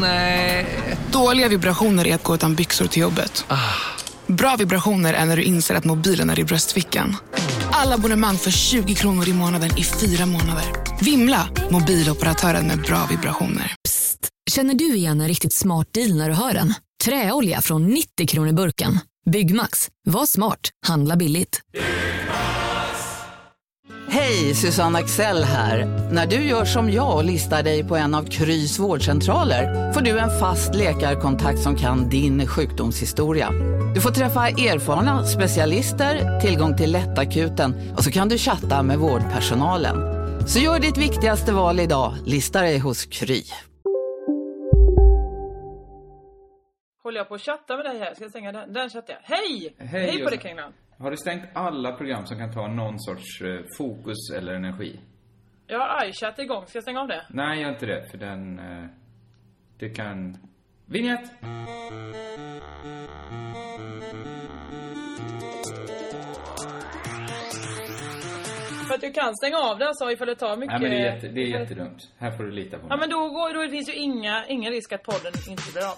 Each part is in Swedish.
Nej. Dåliga vibrationer är att gå utan byxor till jobbet. Bra vibrationer är när du inser att mobilen är i bröstfickan. Alla abonnemang för 20 kronor i månaden i fyra månader. Vimla! Mobiloperatören med bra vibrationer. Känner du igen en riktigt smart deal när du hör den? Träolja från 90 kronor burken. Byggmax. Var smart. Handla billigt. Hej, Susanne Axel här. När du gör som jag och listar dig på en av Krys vårdcentraler får du en fast läkarkontakt som kan din sjukdomshistoria. Du får träffa erfarna specialister, tillgång till lättakuten och så kan du chatta med vårdpersonalen. Så gör ditt viktigaste val idag, lista dig hos Kry. Håller jag på att chatta med dig här? Ska jag stänga den? Den chattar jag. Hej! Hej, Hej på dig Kringlan. Har du stängt alla program som kan ta någon sorts eh, fokus eller energi? Jag har iChat igång. Ska jag stänga av det? Nej, gör inte det, för den... Eh, det kan... Vignett! För att jag kan stänga av den så ifall det tar mycket... Nej, men det är, jätte, det är jättedumt. Här får du lita på Ja mig. men då, går, då finns ju inga, ingen risk att podden inte blir av.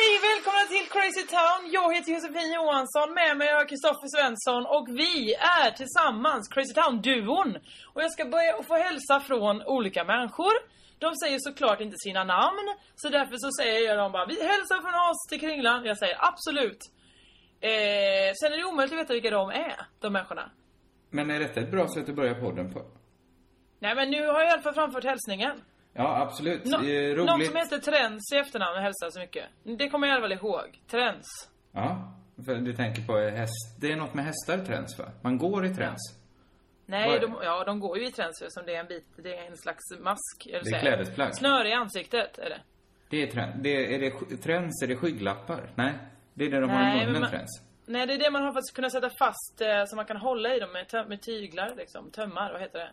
Hej, välkomna till Crazy Town. Jag heter Josefin Johansson. Med mig har jag Kristoffer Svensson och vi är tillsammans Crazy Town-duon. Och jag ska börja och få hälsa från olika människor. De säger såklart inte sina namn, så därför så säger jag dem bara Vi hälsar från oss till Kringlan. Jag säger absolut. Eh, sen är det omöjligt att veta vilka de är, de människorna. Men är detta ett bra sätt att börja podden på? Nej men nu har jag i alla fall framfört hälsningen. Ja, absolut. Nå- det är någon roligt. som heter Trends i efternamn hälsar så mycket. Det kommer jag i fall ihåg. Trends. Ja, för du tänker på häst... Det är något med hästar träns, va? Man går i träns. Nej, de, ja, de går ju i trends som det är en bit, det är en slags mask. eller Det är klädesplagg. Snöre i ansiktet är det. Det är träns. Det är, är det träns? Är det skygglappar? Nej, det är det de har Nej, i men munnen, man- träns. Nej, det är det man har för att kunna sätta fast eh, så man kan hålla i dem med, med tyglar liksom. Tömmar, vad heter det?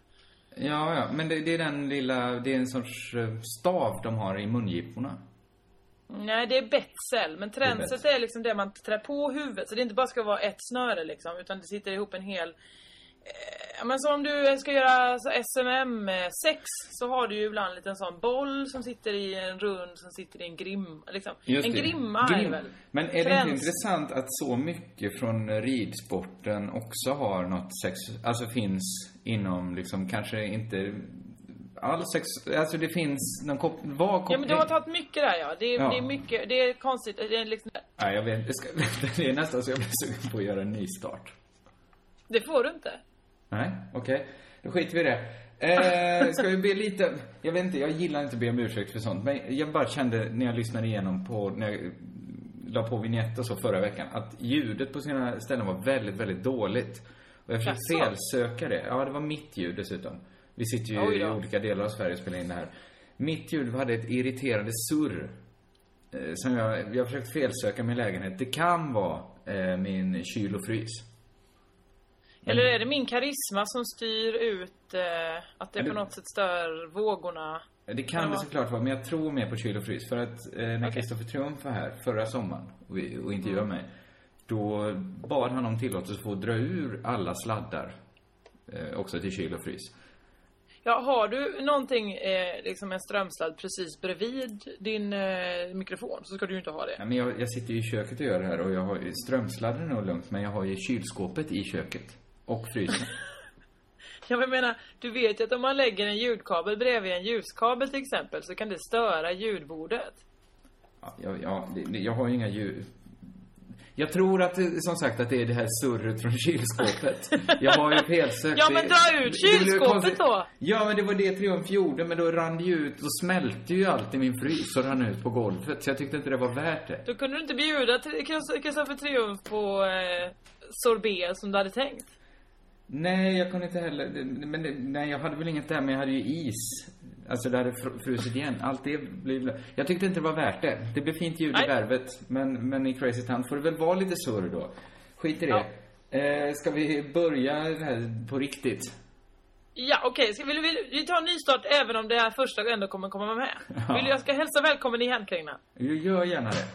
Ja, ja, men det, det är den lilla... Det är en sorts eh, stav de har i mungiporna. Nej, det är betsel. Men trendset betsel. är, liksom det man trär på huvudet. Så det inte bara ska vara ett snöre liksom. Utan det sitter ihop en hel... Eh, men som om du ska göra så SMM-sex så har du ju ibland en liten sån boll som sitter i en rund som sitter i en. Liksom. Just en det. grimma är Grim. väl? Men är det inte intressant att så mycket från ridsporten också har något sex... Alltså finns inom liksom kanske inte all sex... Alltså det finns någon kop... Var kop... Ja men du har tagit mycket där ja. Det är, Ja. det är mycket, det är konstigt. Det är liksom... Nej, jag vet. Det, ska... det är nästan så jag blir sugen på att göra en ny start. Det får du inte. Nej, okej. Då skiter vi i det. Eh, ska vi be lite... Jag vet inte, jag gillar inte att be om ursäkt för sånt. Men jag bara kände när jag lyssnade igenom på, när jag la på vignett och så förra veckan, att ljudet på sina ställen var väldigt, väldigt dåligt. Och jag försökte Jaså? felsöka det. Ja, det var mitt ljud dessutom. Vi sitter ju Oj i olika delar av Sverige och spelar in det här. Mitt ljud hade ett irriterande surr. Eh, som jag, jag har försökt felsöka min lägenhet. Det kan vara eh, min kyl och frys. Eller är det min karisma som styr ut eh, att det på det- något sätt stör vågorna? Det Kan det såklart vara, men jag tror mer på kyl och frys. För att eh, när. Kristoffer Triumf var här förra sommaren och, och intervjuade mig, då bad han om tillåtelse att få dra ur alla sladdar. Eh, också till kyl och frys. Ja, har du någonting, eh, liksom en strömsladd precis bredvid din eh, mikrofon så ska du ju inte ha det. Ja, men jag, jag sitter ju i köket och gör det här och jag har strömsladden är nog lugnt, men jag har ju kylskåpet i köket. Och frysen. Ja, men jag menar, du vet ju att om man lägger en ljudkabel bredvid en ljuskabel till exempel så kan det störa ljudbordet. Ja, jag, ja, det, det, jag har ju inga ljud. Jag tror att, det- som sagt, att det är det här surret från kylskåpet. Jag har ju felsökt. Ja, men dra ut kylskåpet då. Ja, men det var det Triumf gjorde, men då rann det ju ut, då smälte ju allt i min frys och rann ut på golvet. Så jag tyckte inte det var värt det. Då kunde du inte bjuda Kristoffer Triumf på eh, sorbet som du hade tänkt. Nej, jag kunde inte heller, men det, nej, jag hade väl inget där, men jag hade ju is. Alltså det hade fr- frusit igen. Allt det blev... Jag tyckte inte det var värt det. Det blev fint ljud i värvet, men, men i Crazy Town får det väl vara lite surr då. Skit i det. Eh, ska vi börja här på riktigt? Ja, okej. Ska vi, vi, vi tar en nystart även om det här första ändå kommer komma med? Ja. Vill du jag ska hälsa välkommen igen, Kringlan? Jag gör gärna det.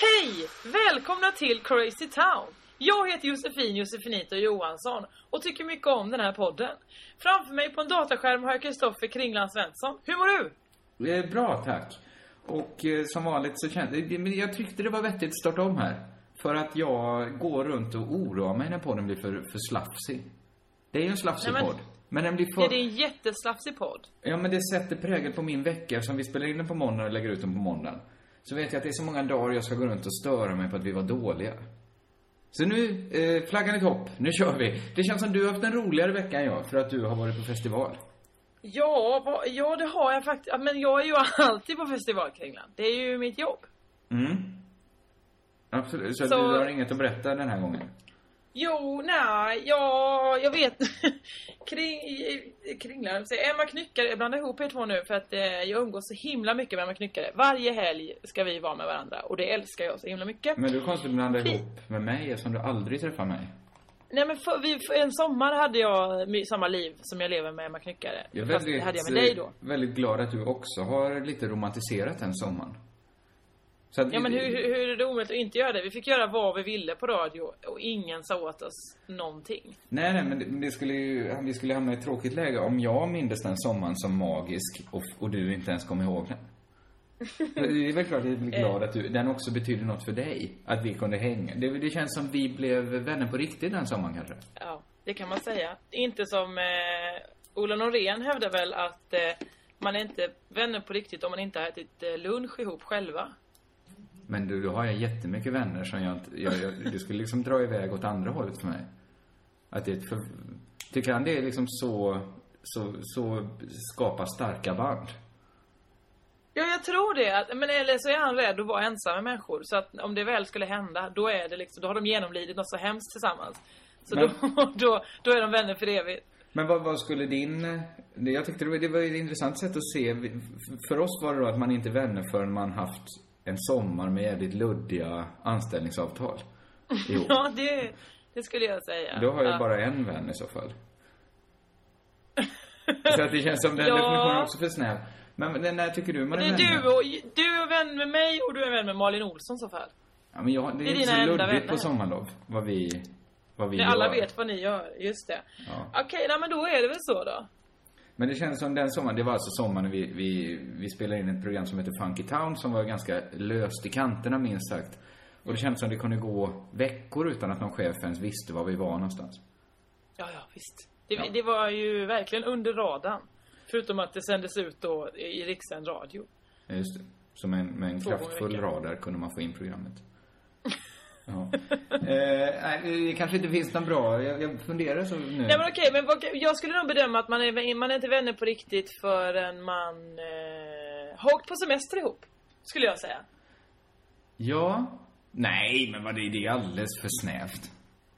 Hej! Välkomna till Crazy Town! Jag heter Josefin Josefinito Johansson och tycker mycket om den här podden. Framför mig på en dataskärm har jag Kristoffer Kringland Svensson. Hur mår du? Eh, Bra, tack. Och eh, som vanligt så kände men jag tyckte det var vettigt att starta om här. För att jag går runt och oroar mig när podden blir för, för slafsig. Det är ju en slafsig Nej, men- podd. Men den blir för... Ja, det är en jätteslafsig podd. Ja, men det sätter prägel på min vecka som vi spelar in den på måndag och lägger ut den på måndagen. Så vet jag att det är så många dagar jag ska gå runt och störa mig på att vi var dåliga. Så nu, eh, flaggan i topp. Nu kör vi. Det känns som du har haft en roligare vecka än jag för att du har varit på festival. Ja, vad, ja det har jag faktiskt. Men jag är ju alltid på festival Kringland. Det är ju mitt jobb. Mm. Absolut. Så, Så- du har inget att berätta den här gången? Jo, nej, ja, jag vet. Kring, kringlar, så Emma Knyckare, jag blandar ihop er två nu för att eh, jag umgås så himla mycket med Emma Knyckare. Varje helg ska vi vara med varandra och det älskar jag så himla mycket. Men du är konstigt att blanda ihop med mig eftersom du aldrig träffar mig. Nej men för, vi, för en sommar hade jag samma liv som jag lever med Emma Knyckare. Jag är Fast väldigt, det hade jag med dig då. väldigt glad att du också har lite romantiserat den sommaren. Så att Ja men hur, hur, är det omöjligt att inte göra det? Vi fick göra vad vi ville på radio och ingen sa åt oss någonting. Nej, nej, men det, det skulle ju, vi skulle hamna i ett tråkigt läge om jag mindes den sommaren som magisk och, och du inte ens kom ihåg den. Det är väl klart att jag blir glad att du, den också betyder något för dig. Att vi kunde hänga. Det, det känns som vi blev vänner på riktigt den sommaren kanske. Ja, det kan man säga. Inte som eh, Ola Norén hävdar väl att eh, man är inte vänner på riktigt om man inte har ätit eh, lunch ihop själva. Men du, då har jag jättemycket vänner som jag inte, jag, jag, du skulle liksom dra iväg åt andra hållet för mig. Att det är ett för, tycker han det är liksom så, så, så skapar starka band? Ja, jag tror det. Men eller så är han rädd att vara ensam med människor. Så att om det väl skulle hända, då är det liksom, då har de genomlidit något så hemskt tillsammans. Så Men- då, då, då är de vänner för evigt. Men vad, vad skulle din... det- Jag tyckte det var, det var ett intressant sätt att se. För oss var det då att man inte är vänner förrän man haft en sommar med jävligt luddiga anställningsavtal. Jo. Ja, det, det skulle jag säga. Då har jag ja. bara en vän i så fall. Så att det känns som den Ja. definitionen är också för snäv. Men men när tycker du man är är du och, du är vän med mig och du är vän med Malin Olsson i så fall. Ja, men jag, det är, Det är inte så luddigt på sommarlov. Vad vi, vad vi gör. alla vet vad ni gör, just det. Ja. Okej, nej, men då är det väl så då. Men det känns som den sommaren, det var alltså sommaren vi, vi, vi spelade in ett program som heter Funky Town som var ganska löst i kanterna minst sagt. Och det kändes som det kunde gå veckor utan att någon chef ens visste var vi var någonstans. Ja, ja, visst. Det, Ja. det var ju verkligen under radarn. Förutom att det sändes ut då i rikssänd radio. Ja, just det. Så med en, med en kraftfull radar kunde man få in programmet. Ja. eh, det kanske inte finns någon bra, jag, jag funderar så nu. Nej men okej, men vad, jag skulle nog bedöma att man är, man är inte vänner på riktigt förrän man eh, har åkt på semester ihop. Skulle jag säga. Ja. Nej, men vad det, det är alldeles för snävt.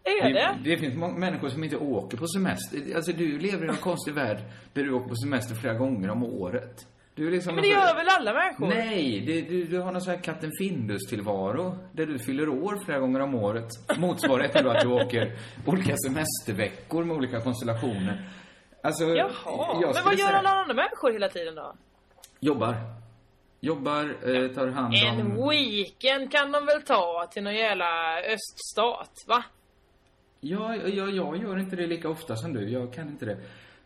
Är det? Det finns många människor som inte åker på semester. Alltså du lever i en konstig värld där du åker på semester flera gånger om året. Du är liksom Men det gör väl alla människor? Nej, det, du, du har någon sån här katten Findus-tillvaro där du fyller år flera gånger om året. Motsvarigheten då att du åker olika semesterveckor med olika konstellationer. Alltså, Jaha, jag men vad gör alla andra människor hela tiden då? Jobbar. Jobbar, eh, tar hand om... En weekend kan de väl ta till någon jävla öststat, va? Ja, ja, jag gör inte det lika ofta som du. Jag kan inte det.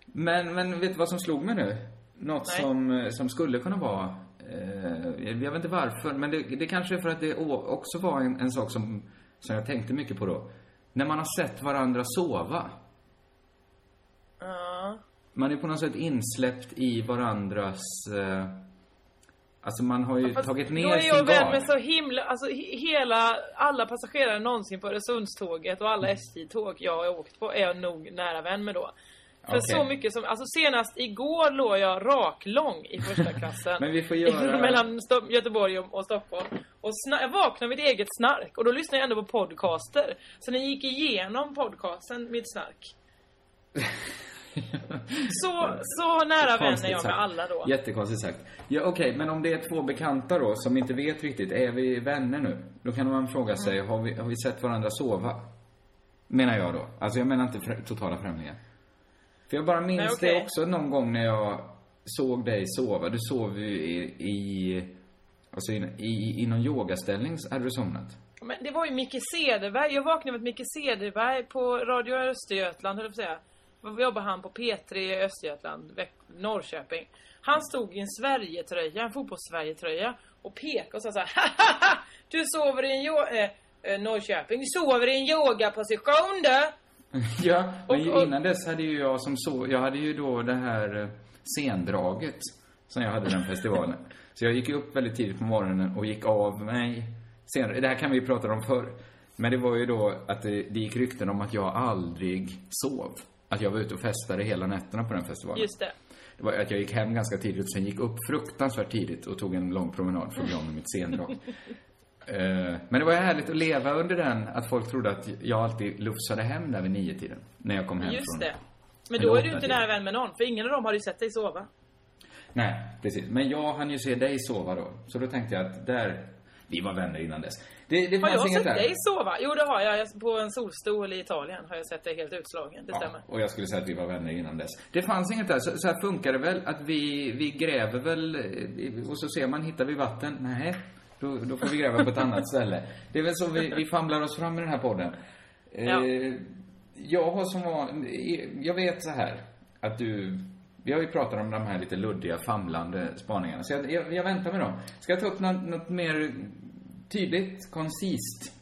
Men, men vet du vad som slog mig nu? Något Nej. som, eh, som skulle kunna vara... Eh, jag vet inte varför, men det, det kanske är för att det också var en, en sak som, som jag tänkte mycket på då. När man har sett varandra sova. Ja. Man är på något sätt insläppt i varandras... Eh, alltså man har ju Fast tagit Då ner är jag sin vän gard. med så himla, alltså he- hela, alla passagerare någonsin på Öresundståget och alla SJ-tåg jag har åkt på är jag nog nära vän med då. För Okej. så mycket som, alltså senast igår låg jag raklång i första klassen. Men vi får göra- Mellan Sto- Göteborg och, Stockholm. Och jag vaknade mitt eget snark och då lyssnade jag ändå på podcaster. Så ni gick igenom podcasten, mitt snark. Så, så nära vän är Konstigt jag med alla då. Jättekonstigt sagt. Ja, okej, men om det är två bekanta då som inte vet riktigt, är vi vänner nu? Då kan man fråga sig, Mm. har, vi, har vi sett varandra sova? Menar jag då. Alltså jag menar inte totala främlingar. För jag bara minns Nej, okej. det också någon gång när jag såg dig sova. Du sov ju i, i alltså i, i, i någon yogaställning hade du somnat. Men det var ju Micke Cederberg. Jag vaknade med Micke Cederberg på Radio Östergötland, höll jag på säga. Då jobbar han på P3 i Östergötland, Norrköping. Han stod i en Sverigetröja, en fotbolls-Sverigetröja och pekade och sa så här "Hahaha! Du sover i en yo- eh, eh, Norrköping, du sover i en yogaposition du! Ja, men Och- och- innan dess hade ju jag som så, jag hade ju då det här eh, scendraget som jag hade den festivalen. Så jag gick upp väldigt tidigt på morgonen och gick av mig senare. Det här kan vi ju prata om förr. Men det var ju då att det, det gick rykten om att jag aldrig sov. Att jag var ute och festade hela nätterna på den festivalen. Just det. Det var att jag gick hem ganska tidigt och sen gick upp fruktansvärt tidigt och tog en lång promenad för att bli av med mitt scendrag. Eh, Men det var härligt att leva under den, att folk trodde att jag alltid lufsade hem där vid nio tiden När jag kom hem Just från... det. Men då är du inte nära vän med någon, för ingen av dem har ju sett dig sova. Nej, precis. Men jag hann ju se dig sova då. Så då tänkte jag att där... Vi var vänner innan dess. Det, det Har jag sett där. dig sova? Jo det har jag. På en solstol i Italien har jag sett dig helt utslagen. Det stämmer. Ja, och jag skulle säga att vi var vänner innan dess. Det fanns inget där. Så, så här funkar det väl att vi, vi gräver väl eh, och så ser man, hittar vi vatten? Nej, då, då får vi gräva på ett annat ställe. Det är väl så vi, vi famlar oss fram i den här podden. Ja. Eh, jag har som van, jag vet så här att du, vi har ju pratat om de här lite luddiga, famlande spaningarna. Så jag, jag, jag väntar med dem. Ska jag ta upp något, något mer tydligt, koncist?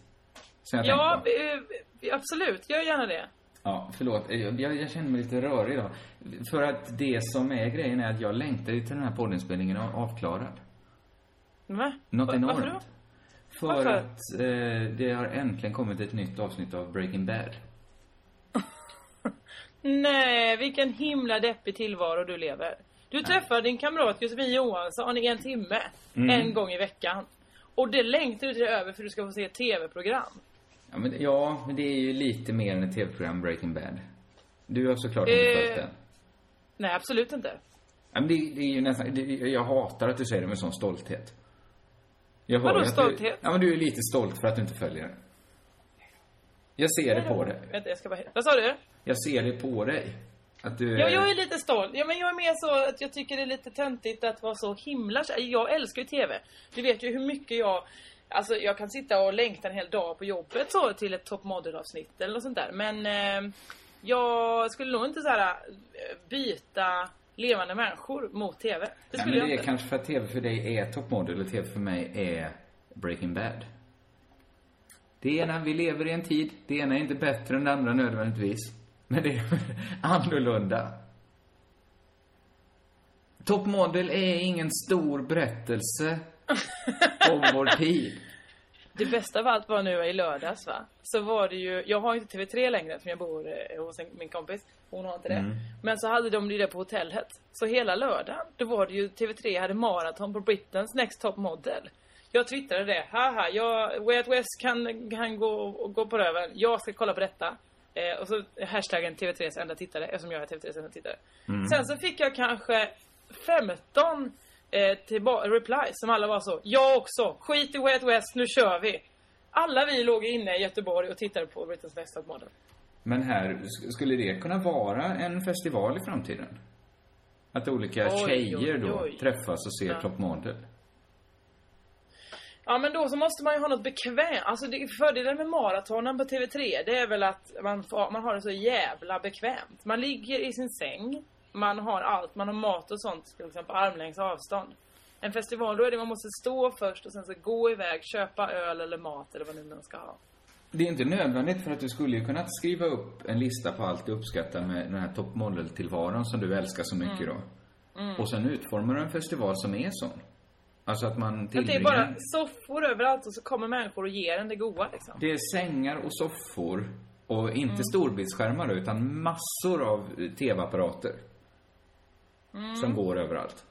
Ja, eh, absolut. Gör gärna det. Ja, förlåt. Jag, jag, jag känner mig lite rörig idag. För att det som är grejen är att jag längtar till den här poddinspelningen av- avklarad. Va? Något Va-. Varför då? För Varför? att eh, det har äntligen kommit ett nytt avsnitt av Breaking Bad. Nej, vilken himla deppig tillvaro du lever. Du träffar din kamrat Josefin Johansson i en timme, Mm. en gång i veckan. Och det längtar du till över för du ska få se ett TV-program. Ja men, ja, men det är ju lite mer än ett tv-program, Breaking Bad. Du har såklart inte Eh, följt den. Nej, absolut inte. Ja, men det, det är ju nästan, det, jag hatar att du säger det med sån stolthet. Jag hör Vadå att stolthet? Du, ja men du är lite stolt för att du inte följer den. Jag ser det på dig. Vänta, jag ska bara... Vad sa du? Jag ser det på dig. Att du Ja, jag är lite stolt. Ja, men jag är mer så att jag tycker det är lite töntigt att vara så himla kär. Jag älskar ju TV. Du vet ju hur mycket jag... Alltså jag kan sitta och längta en hel dag på jobbet så till ett top model-avsnitt eller något sånt där. Men eh, jag skulle nog inte så här eh, byta levande människor mot TV. Det Nej, skulle men jag det är kanske för att TV för dig är Top Model och TV för mig är Breaking Bad. Det ena, vi lever i en tid, det ena är inte bättre än det andra nödvändigtvis. Men det är annorlunda. Top Model är ingen stor berättelse om vår tid. Det bästa av allt var nu i lördags va. Så var det ju, jag har inte TV3 längre eftersom jag bor eh, hos en, min kompis. Hon har inte det. Mm. Men så hade de det på hotellet. Så hela lördagen, då var det ju TV3 hade maraton på Britain's Next Top Model. Jag twittrade det, haha, jag, Way Out West kan, kan gå, gå på röven. Jag ska kolla på detta. Eh, och så hashtaggen TV3s enda tittare, eftersom jag är TV3s enda tittare. Mm. Sen så fick jag kanske 15 eh, tillba- replies som alla var så. Jag också. Skit i Way West, nu kör vi. Alla vi låg inne i Göteborg och tittade på Britain's Next Top Model. Men här, sk- skulle det kunna vara en festival i framtiden? Att olika Oj, tjejer oj, då oj. träffas och ser Ja. Top Model? Ja men då så måste man ju ha något bekvämt. Alltså det, fördelen med maratonen på TV3 det är väl att man, får, man har det så jävla bekvämt. Man ligger i sin säng. Man har allt. Man har mat och sånt liksom på armlängds avstånd. En festival då är det man måste stå först och sen så gå iväg, köpa öl eller mat eller vad nu man ska ha. Det är inte nödvändigt för att du skulle ju kunna skriva upp en lista på allt du uppskattar med den här top model-tillvaron som du älskar så mycket Mm. då. Och sen utformar du en festival som är sån. Alltså att man Att tillbringar... det är bara soffor överallt och så kommer människor och ger en det goda liksom. Det är sängar och soffor. Och inte Mm. storbildsskärmar utan massor av eh, tv-apparater. Mm. Som går överallt.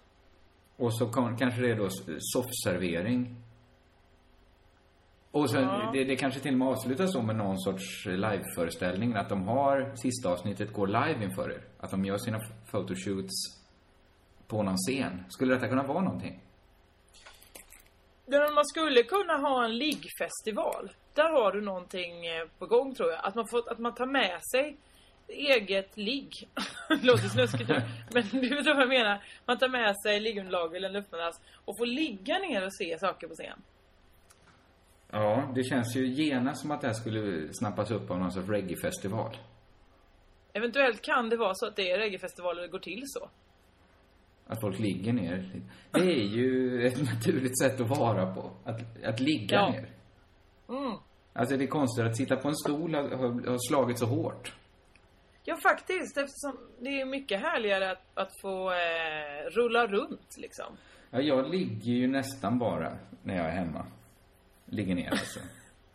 Och så kan, kanske det är då soffservering. Och sen, Ja. det, det kanske till och med avslutas så med någon sorts liveföreställning. Att de har, sista avsnittet går live inför er. Att de gör sina photoshoots på någon scen. Skulle detta kunna vara någonting? Men man skulle kunna ha en liggfestival. Där har du någonting eh, på gång tror jag. Att man, får, att man tar med sig eget ligg. Låter snuskigt men du vet vad jag menar. Man tar med sig liggunderlag eller en luftmadrass och får ligga ner och se saker på scen. Ja, det känns ju genast som att det här skulle snappas upp av någon sorts reggae-festival. Eventuellt kan det vara så att det är reggaefestivaler det går till så. Att folk ligger ner. Det är ju ett naturligt sätt att vara på. Att, att ligga Ja. ner. Mm. Alltså det är konstigt att sitta på en stol har, har slagit så hårt. Ja, faktiskt. Eftersom det är mycket härligare att, att få eh, rulla runt liksom. Ja, jag ligger ju nästan bara när jag är hemma. Ligger ner alltså.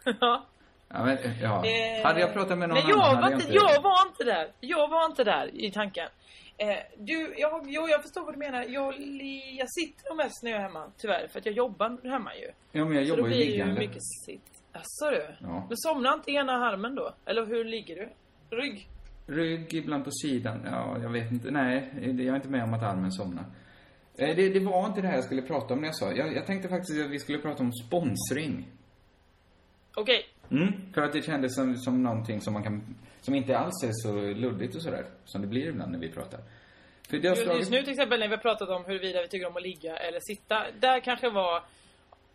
Ja. Ja, men, ja. Eh, Hade jag pratat med någon jag annan var hade inte, jag inte... jag var inte där. Jag var inte där i tanken. Eh, du, jag, jo, jag förstår vad du menar. Jag, jag sitter nog mest när jag är hemma, tyvärr. För att jag jobbar hemma ju. Ja, men jag Så då jobbar ju blir det ju liggande. mycket sitt. Jaså du? Ja. Men somnar inte ena armen då? Eller hur ligger du? Rygg? Rygg, ibland på sidan. Ja, jag vet inte. Nej, jag är inte med om att armen somnar. Eh, Det, det var inte det här jag skulle prata om när jag sa. Jag, jag tänkte faktiskt att vi skulle prata om sponsring. Okej. Mm, för att det kändes som, som någonting som man kan, som inte alls är så luddigt och sådär, som det blir ibland när vi pratar. För det har slagit... just nu till exempel när vi har pratat om huruvida vi tycker om att ligga eller sitta. Där kanske var...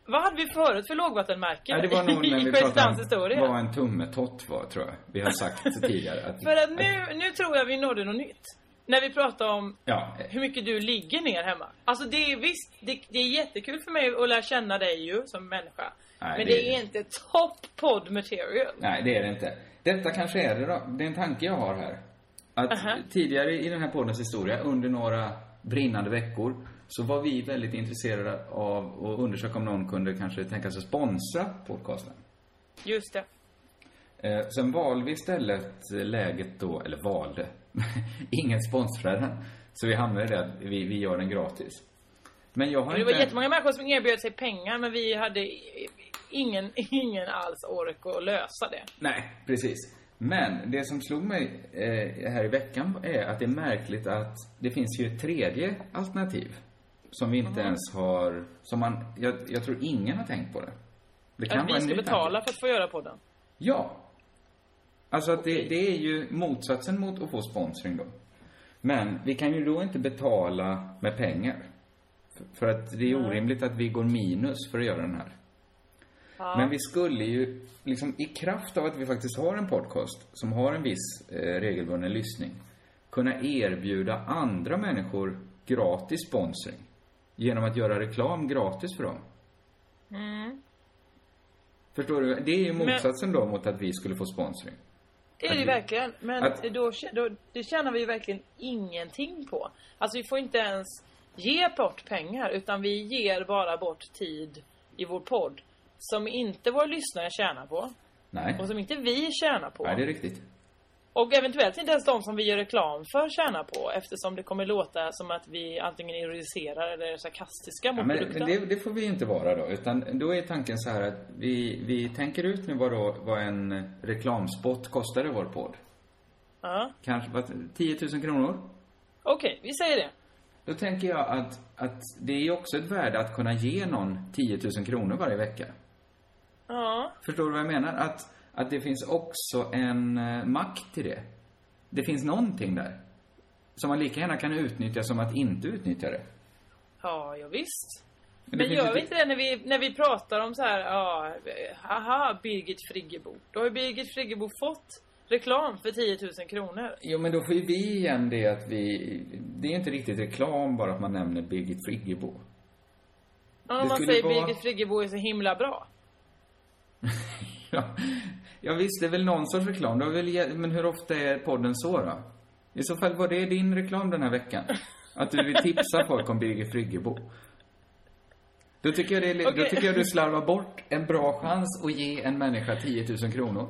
Vad hade vi förut för lågvattenmärke Ja, det var nog när vi pratade om vad en tummetott var, tror jag. Vi har sagt tidigare att... För att nu, nu tror jag vi nådde något nytt. När vi pratar om Ja, hur mycket du ligger ner hemma. Alltså det är visst, det, det är jättekul för mig att lära känna dig ju som människa. Nej, men det- det är inte top pod material. nej det är det inte. Detta kanske är det då. Det är en tanke jag har här. Att Aha. tidigare i den här poddens historia, under några brinnande veckor, så var vi väldigt intresserade av att undersöka om någon kunde kanske tänka sig sponsra podcasten. Just det. Eh, sen valde vi istället läget då, eller valde, ingen sponsrade den. Så vi hamnade i det att vi, vi gör den gratis. Men jag har Det inte... var jättemånga människor som erbjöd sig pengar men vi hade ingen, ingen alls ork att lösa det. Nej, precis. Men det som slog mig eh, här i veckan är att det är märkligt att det finns ju ett tredje alternativ. Som vi inte ens har, som man, jag, jag tror ingen har tänkt på det. Det Att vara vi ska betala tanke. för att få göra podden. Ja. Alltså att det, det är ju motsatsen mot att få sponsring då. Men vi kan ju då inte betala med pengar. För- För att det är orimligt att vi går minus för att göra den här. Ja. Men vi skulle ju, liksom i kraft av att vi faktiskt har en podcast som har en viss eh, regelbunden lyssning, kunna erbjuda andra människor gratis sponsring. Genom att göra reklam gratis för dem. Förstår du? Det är ju motsatsen då mot att vi skulle få sponsring. Det är det ju verkligen. Men att- då, då, det tjänar vi ju verkligen ingenting på. Alltså vi får inte ens ge bort pengar utan vi ger bara bort tid i vår podd. Som inte våra lyssnare tjänar på. Nej. Och som inte vi tjänar på. Nej, det är riktigt. Och eventuellt inte ens de som vi gör reklam för tjänar på. Eftersom det kommer låta som att vi antingen ironiserar eller är sarkastiska Ja, mot men produkten. det, det får vi inte vara då. Utan då är tanken så här att vi, vi tänker ut nu vad, då, vad en reklamspot kostar i vår podd. Ja. Kanske vad, 10 000 kronor. Okej, vi säger det. Då tänker jag att, att det är också ett värde att kunna ge någon 10 000 kronor varje vecka. Ja. Förstår du vad jag menar? Att, att det finns också en eh, makt till det. Det finns någonting där. Som man lika gärna kan utnyttja som att inte utnyttja det. Ja, ja visst. Men finns gör vi inte det när vi, när vi pratar om så här, ja, haha, Birgit Friggebo. Då har Birgit Friggebo fått reklam för 10 000 kronor. Jo, men då får ju vi igen det att vi... Det är inte riktigt reklam bara att man nämner Birgit Friggebo. Om Det man säger vara- Birgit Friggebo är så himla bra. Ja, ja visst, det är väl någon sorts reklam. Det väl, men hur ofta är podden så då? I så fall, var det din reklam den här veckan? Att du vill tipsa folk om Birgit Friggebo? Då tycker, jag det är, li- då tycker jag du slarvar bort en bra chans att ge en människa 10 000 kronor.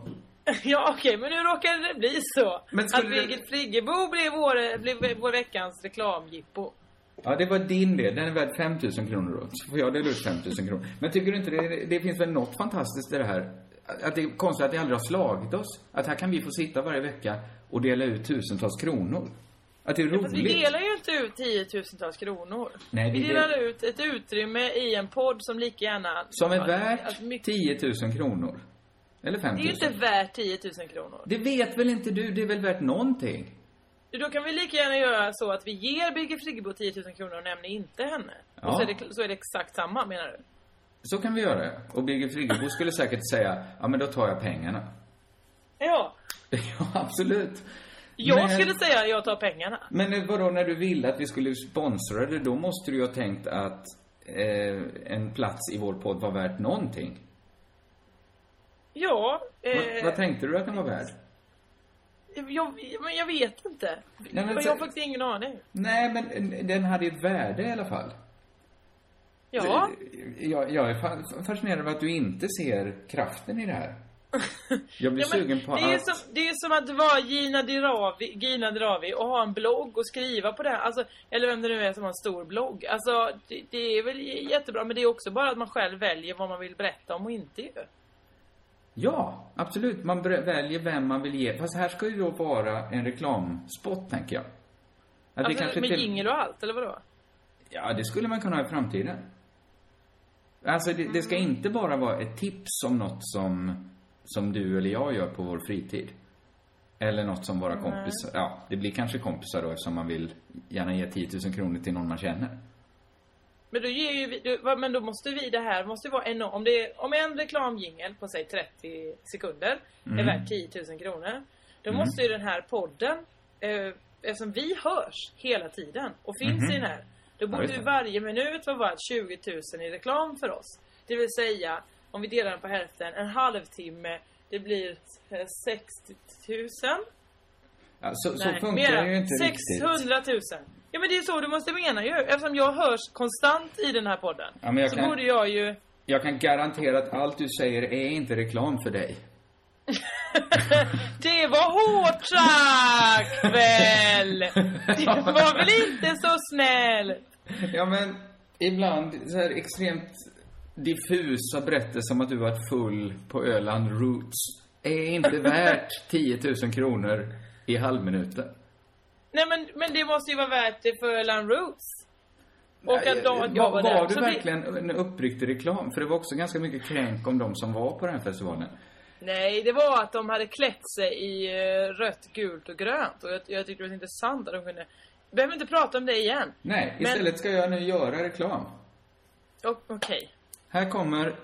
ja, okej, men nu råkade det bli så. Att skulle det- Birgit Friggebo blev vår, blev vår veckans reklamjippo. Ja, det var din del. Den är värd 5 000 kronor då. Så får jag dela ut 5 000 kronor. Men tycker du inte det, det finns väl något fantastiskt i det här? Att det är konstigt att det aldrig har slagit oss. Att här kan vi få sitta varje vecka och dela ut tusentals kronor. Att det är Fast vi roligt. delar ju inte ut tiotusentals kronor. Nej, vi vi delar del- ut ett utrymme i en podd som lika gärna... Som är Ja, värt alltså mycket- 10 000 kronor. Eller 5 Det 000. är ju inte värt 10 000 kronor. Det vet väl inte du? Det är väl värt någonting? Då kan vi lika gärna göra så att vi ger Birgit Friggebo 10 000 kronor och nämner inte henne. Ja. Och så är, det, så är det exakt samma, menar du? Så kan vi göra. Och Birgit Friggebo skulle säkert säga, ja men då tar jag pengarna. Ja. Ja, absolut. Jag Men- skulle säga jag tar pengarna. Men vadå, när du ville att vi skulle sponsra det, då måste du ju ha tänkt att eh, en plats i vår podd var värt någonting. Ja. Eh, Vad, vad tänkte du att den var värd? jag, men jag vet inte. men jag har faktiskt ingen aning. Nej, men den hade ett värde i alla fall. Ja. Jag, jag är fa- fascinerad av att du inte ser kraften i det här. Jag blir Ja, sugen på det, är att... som, det är som att vara Gina Dirawi, Gina Dirawi och ha en blogg och skriva på det. Alltså, eller vem det nu är som har en stor blogg. Alltså, det, det är väl jättebra, men det är också bara att man själv väljer vad man vill berätta om och inte ju. Ja, absolut. Man väljer vem man vill ge. Fast här ska ju då vara en reklamspot, tänker jag. Att Alltså, kanske med till- jingel och allt, eller vadå? Ja, det skulle man kunna ha i framtiden. Alltså, det, det ska inte bara vara ett tips om något som, som du eller jag gör på vår fritid. Eller något som våra kompisar, ja, det blir kanske kompisar då eftersom man vill gärna ge 10 000 kronor till någon man känner. Men då ger ju vi, men då måste vi det här, måste vara enormt. Om, det är, om en reklamjingel på säg 30 sekunder Mm. är värd 10 000 kronor. Då måste ju den här podden, eh, eftersom vi hörs hela tiden och finns i den här. Då borde ju varje minut vara värt 20 000 i reklam för oss. Det vill säga, om vi delar den på hälften, en halvtimme, det blir eh, 60 000. Ja, så, så Nej, funkar mera. det ju inte 600 000. Ja men det är så du måste mena ju. Eftersom jag hörs konstant i den här podden. Ja, så kan- borde jag ju... riktigt. Jag kan garantera att allt du säger är inte reklam för dig. Det var hårt sagt väl! Det var väl inte så snäll? Ja, men ibland så här extremt diffusa berättelser om att du varit full på Öland Roots är inte värt 10 000 kronor i halvminuten. Nej men, men det måste ju vara värt det för Öland Roots. Och att, de, att jag var, var, du det- verkligen en uppriktig reklam? För det var också ganska mycket kränk om de som var på den här festivalen. Nej, det var att de hade klätt sig i eh, rött, gult och grönt. Och jag, jag tyckte det var intressant att de kunde... Vi behöver inte prata om det igen. Nej, Men- istället ska jag nu göra reklam. Okej. Här kommer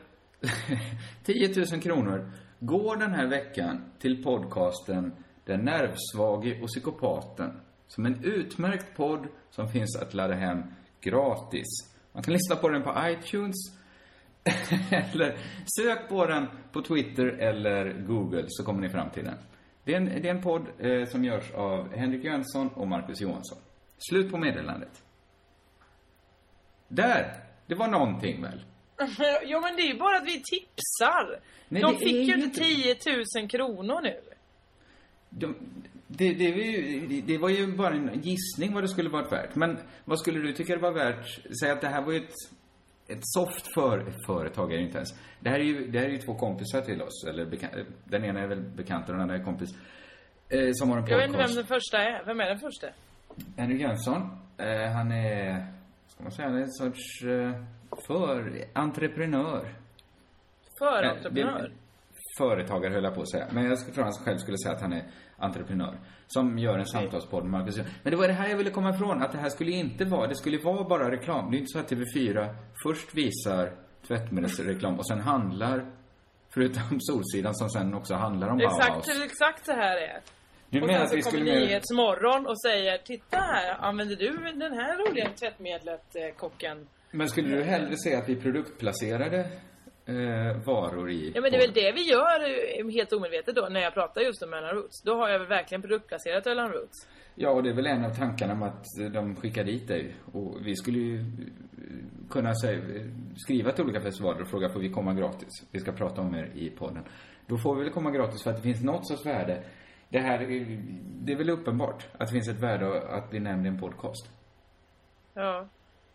10 000 kronor. Går den här veckan till podcasten Den nervsvage och psykopaten. Som en utmärkt podd som finns att ladda hem gratis. Man kan lyssna på den på iTunes. eller sök på den på Twitter eller Google så kommer ni fram till den. Det är en, det är en podd eh, som görs av Henrik Jönsson och Marcus Johansson. Slut på meddelandet. Där! Det var någonting väl? Ja men det är ju bara att vi tipsar. Nej, de fick ju inte- 10 000 kronor nu. De, det, det, var ju, det var ju bara en gissning vad det skulle varit värt. Men vad skulle du tycka det var värt? Säg att det här var ju ett, ett soft för, företag, är det inte ens. Det här är ju, det här är ju två kompisar till oss. Eller beka- den ena är väl bekant och den andra är kompis. Eh, som har en Jag vet inte vem podcast. den första är. Vem är den första? Henrik Jönsson. Eh, han är, ska man säga, han är en sorts eh, för, entreprenör. Förentreprenör. Eh, Företagare höll jag på att säga. Men jag skulle- tror han själv skulle säga att han är entreprenör. Som gör en samtalspodd med Marcus. Men det var det här jag ville komma ifrån. Att det här skulle inte vara, det skulle vara bara reklam. Det är inte så att TV4 först visar tvättmedelsreklam och sen handlar, förutom Solsidan som sen också handlar om Exakt, Bauhaus. exakt så här är det. Du Och menar sen att så vi kommer skulle. Nyhetsmorgon och säger Titta här, använder du den här roliga tvättmedlet, eh, kocken? Men skulle du hellre säga att vi produktplacerade eh, varor i... Ja men det är väl det vi gör eh, helt omedvetet då när jag pratar just om Öland Roots. Då har jag väl verkligen produktplacerat Öland Roots. Ja, och det är väl en av tankarna om att de skickar dit dig. Och vi skulle ju eh, kunna säga, skriva till olika festivaler och fråga får vi komma gratis? Vi ska prata om er i podden. Då får vi väl komma gratis för att det finns något sorts värde. Det här, är- det är väl uppenbart att det finns ett värde att bli nämnd i en podcast. Ja.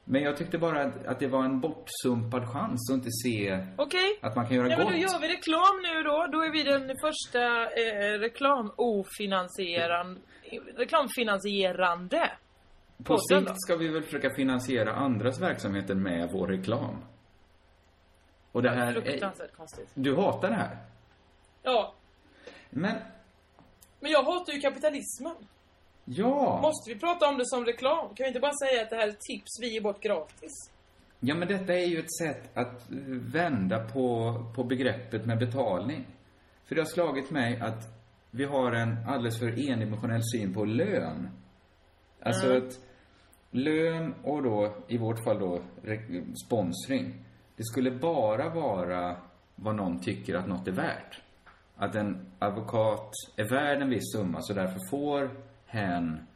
Men jag tyckte bara att, att det var en bortsumpad chans att inte se Okej. att man kan göra Ja men gott. då gör vi reklam nu då. Då är vi den första eh, reklamofinansierande, reklamfinansierande. På sikt ska vi väl försöka finansiera andras verksamheter med vår reklam. Och det här är, Fruktansvärt konstigt. Du hatar det här? Ja. Men, Men jag hatar ju kapitalismen. Ja. Måste vi prata om det som reklam? Kan vi inte bara säga att det här är tips vi ger bort gratis? Ja, men detta är ju ett sätt att vända på, på begreppet med betalning. För det har slagit mig att vi har en alldeles för endimensionell syn på lön. Alltså Mm. att lön och då, i vårt fall då, sponsring. Det skulle bara vara vad någon tycker att något är värt. Att en advokat är värd en viss summa, så därför får hen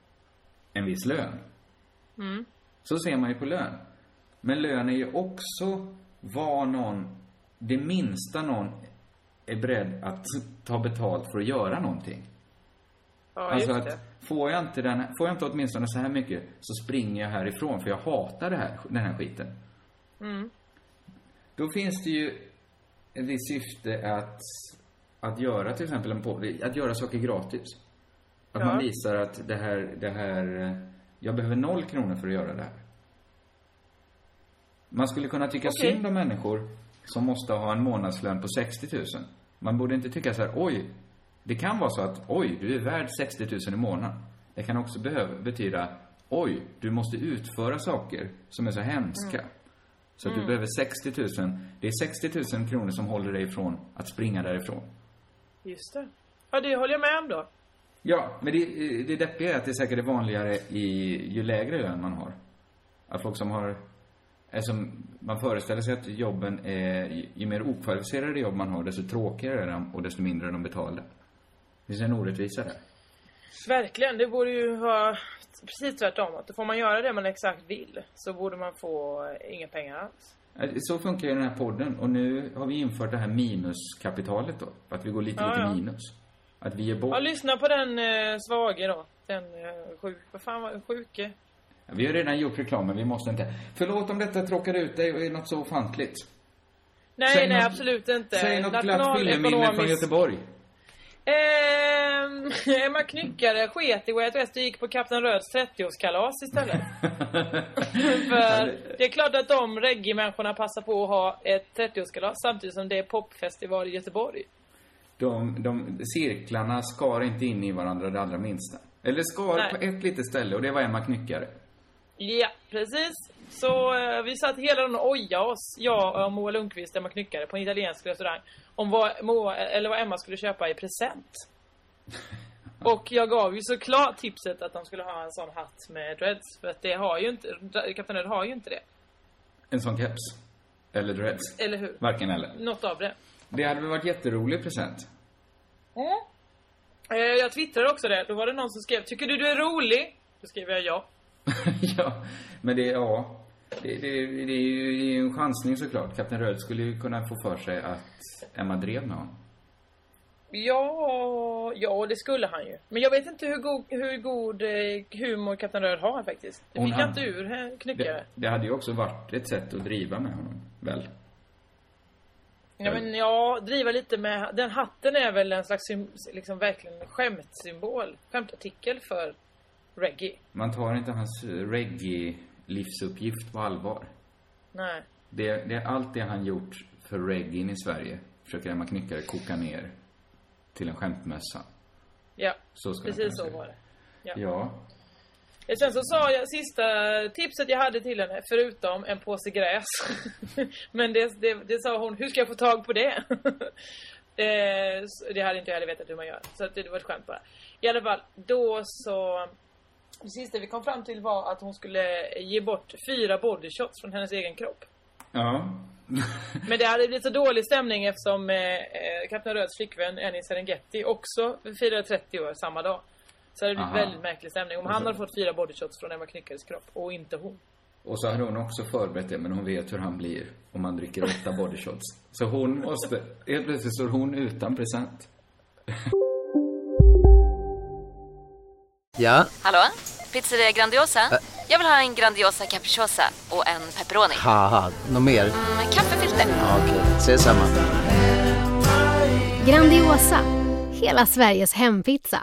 en viss lön. Så ser man ju på lön. Men lön är ju också vad någon, det minsta någon är beredd att ta betalt för att göra någonting. Ja, alltså att, får jag inte den, får jag inte åtminstone så här mycket så springer jag härifrån för jag hatar det här, den här skiten. Mm. Då finns det ju ett visst syfte att, att göra till exempel en podd, att göra saker gratis. Att Ja. man visar att det här, det här, jag behöver noll kronor för att göra det här. Man skulle kunna tycka Okej. synd om människor som måste ha en månadslön på 60 000. Man borde inte tycka så här, oj, det kan vara så att, oj, du är värd 60 000 i månaden. Det kan också behöva, betyda, oj, du måste utföra saker som är så hemska. Så att du behöver 60 000. Det är 60 000 kronor som håller dig ifrån att springa därifrån. Just det. Ja, det håller jag med om då. Ja, men det, det deppiga är att det säkert är vanligare i, ju lägre lön man har. Att folk som har, alltså, man föreställer sig att jobben är, ju- ju mer okvalificerade jobb man har, desto tråkigare är de och desto mindre är de betalda. Det finns en orättvisa där. Verkligen, det borde ju vara precis tvärtom. Att får man göra det man exakt vill så borde man få inga pengar alls. Så funkar ju den här podden och nu har vi infört det här minuskapitalet då. Att vi går lite, Ja, lite ja. minus. Att vi ger bort. Ja, lyssna på den eh, svage då. Den eh, sjuk... Vad fan var sjuke? Vi har redan gjort reklam, men vi måste inte. Förlåt om detta tråkar ut dig och är något så ofantligt. Nej, Säg nej något- absolut inte. Säg något glatt fylleminne från Göteborg. Ehm, Emma Knyckare sket i Way Out West och gick på Kapten Röds 30-årskalas istället. För det är klart att de reggae-människorna passar på att ha ett 30-årskalas samtidigt som det är popfestival i Göteborg. De, de cirklarna skar inte in i varandra det allra minsta. Eller skar Nej. på ett litet ställe och det var Emma Knyckare. Ja, precis. Så eh, vi satt hela dagen och ojade oss, jag och Moa Lundqvist, Emma Knyckare, på en italiensk restaurang. Om vad, Moa, eller vad Emma skulle köpa i present. Och jag gav ju såklart tipset att de skulle ha en sån hatt med dreads. För att det har ju inte, Kapten Red har ju inte det. En sån keps. Eller dreads. Eller hur? Varken eller. Något av det. Det hade väl varit jätterolig present. Eh, Jag twittrade också det. Då var det någon som skrev Tycker du du är rolig? Då skrev jag ja. ja, men det, ja. Det, det, det, är ju det är ju en chansning såklart. Kapten Röd skulle ju kunna få för sig att Emma drev med honom. Ja, ja det skulle han ju. Men jag vet inte hur god, hur god eh, humor Kapten Röd har faktiskt. Det fick hade- inte ur eh, Knyckare. Det, det hade ju också varit ett sätt att driva med honom, väl? Ja men ja, driva lite med... Den hatten är väl en slags liksom verkligen skämtsymbol. Skämtartikel för reggae. Man tar inte hans reggae-livsuppgift på allvar. Nej. Det, det är allt det han gjort för reggae i Sverige försöker Emma Knyckare koka ner till en skämtmössa. Ja, Så precis så var det. Ja. Ja. Eh, Sen så sa jag sista tipset jag hade till henne, förutom en påse gräs. Men det, det, det sa hon, hur ska jag få tag på det? Eh, det hade inte jag heller vetat hur man gör. Så det var ett skämt bara. I alla fall, då så... Det sista vi kom fram till var att hon skulle ge bort fyra bodyshots från hennes egen kropp. Ja. Men det hade blivit så dålig stämning eftersom eh, Kapten Röds flickvän Annie Serengeti också firade 30 år samma dag. Så det hade blivit väldigt märklig stämning. Om han hade fått fyra bodyshots från Emma Knyckares kropp och inte hon. Och så hade hon också förberett det, men hon vet hur han blir om man dricker åtta bodyshots. Så hon måste, helt plötsligt står hon utan present. Ja, Hallå? Pizzeria Grandiosa? Jag vill ha en Grandiosa capriciosa och en pepperoni. haha, något mer? Med kaffefilter. Ja, Okej, ses samma. Grandiosa, hela Sveriges hempizza.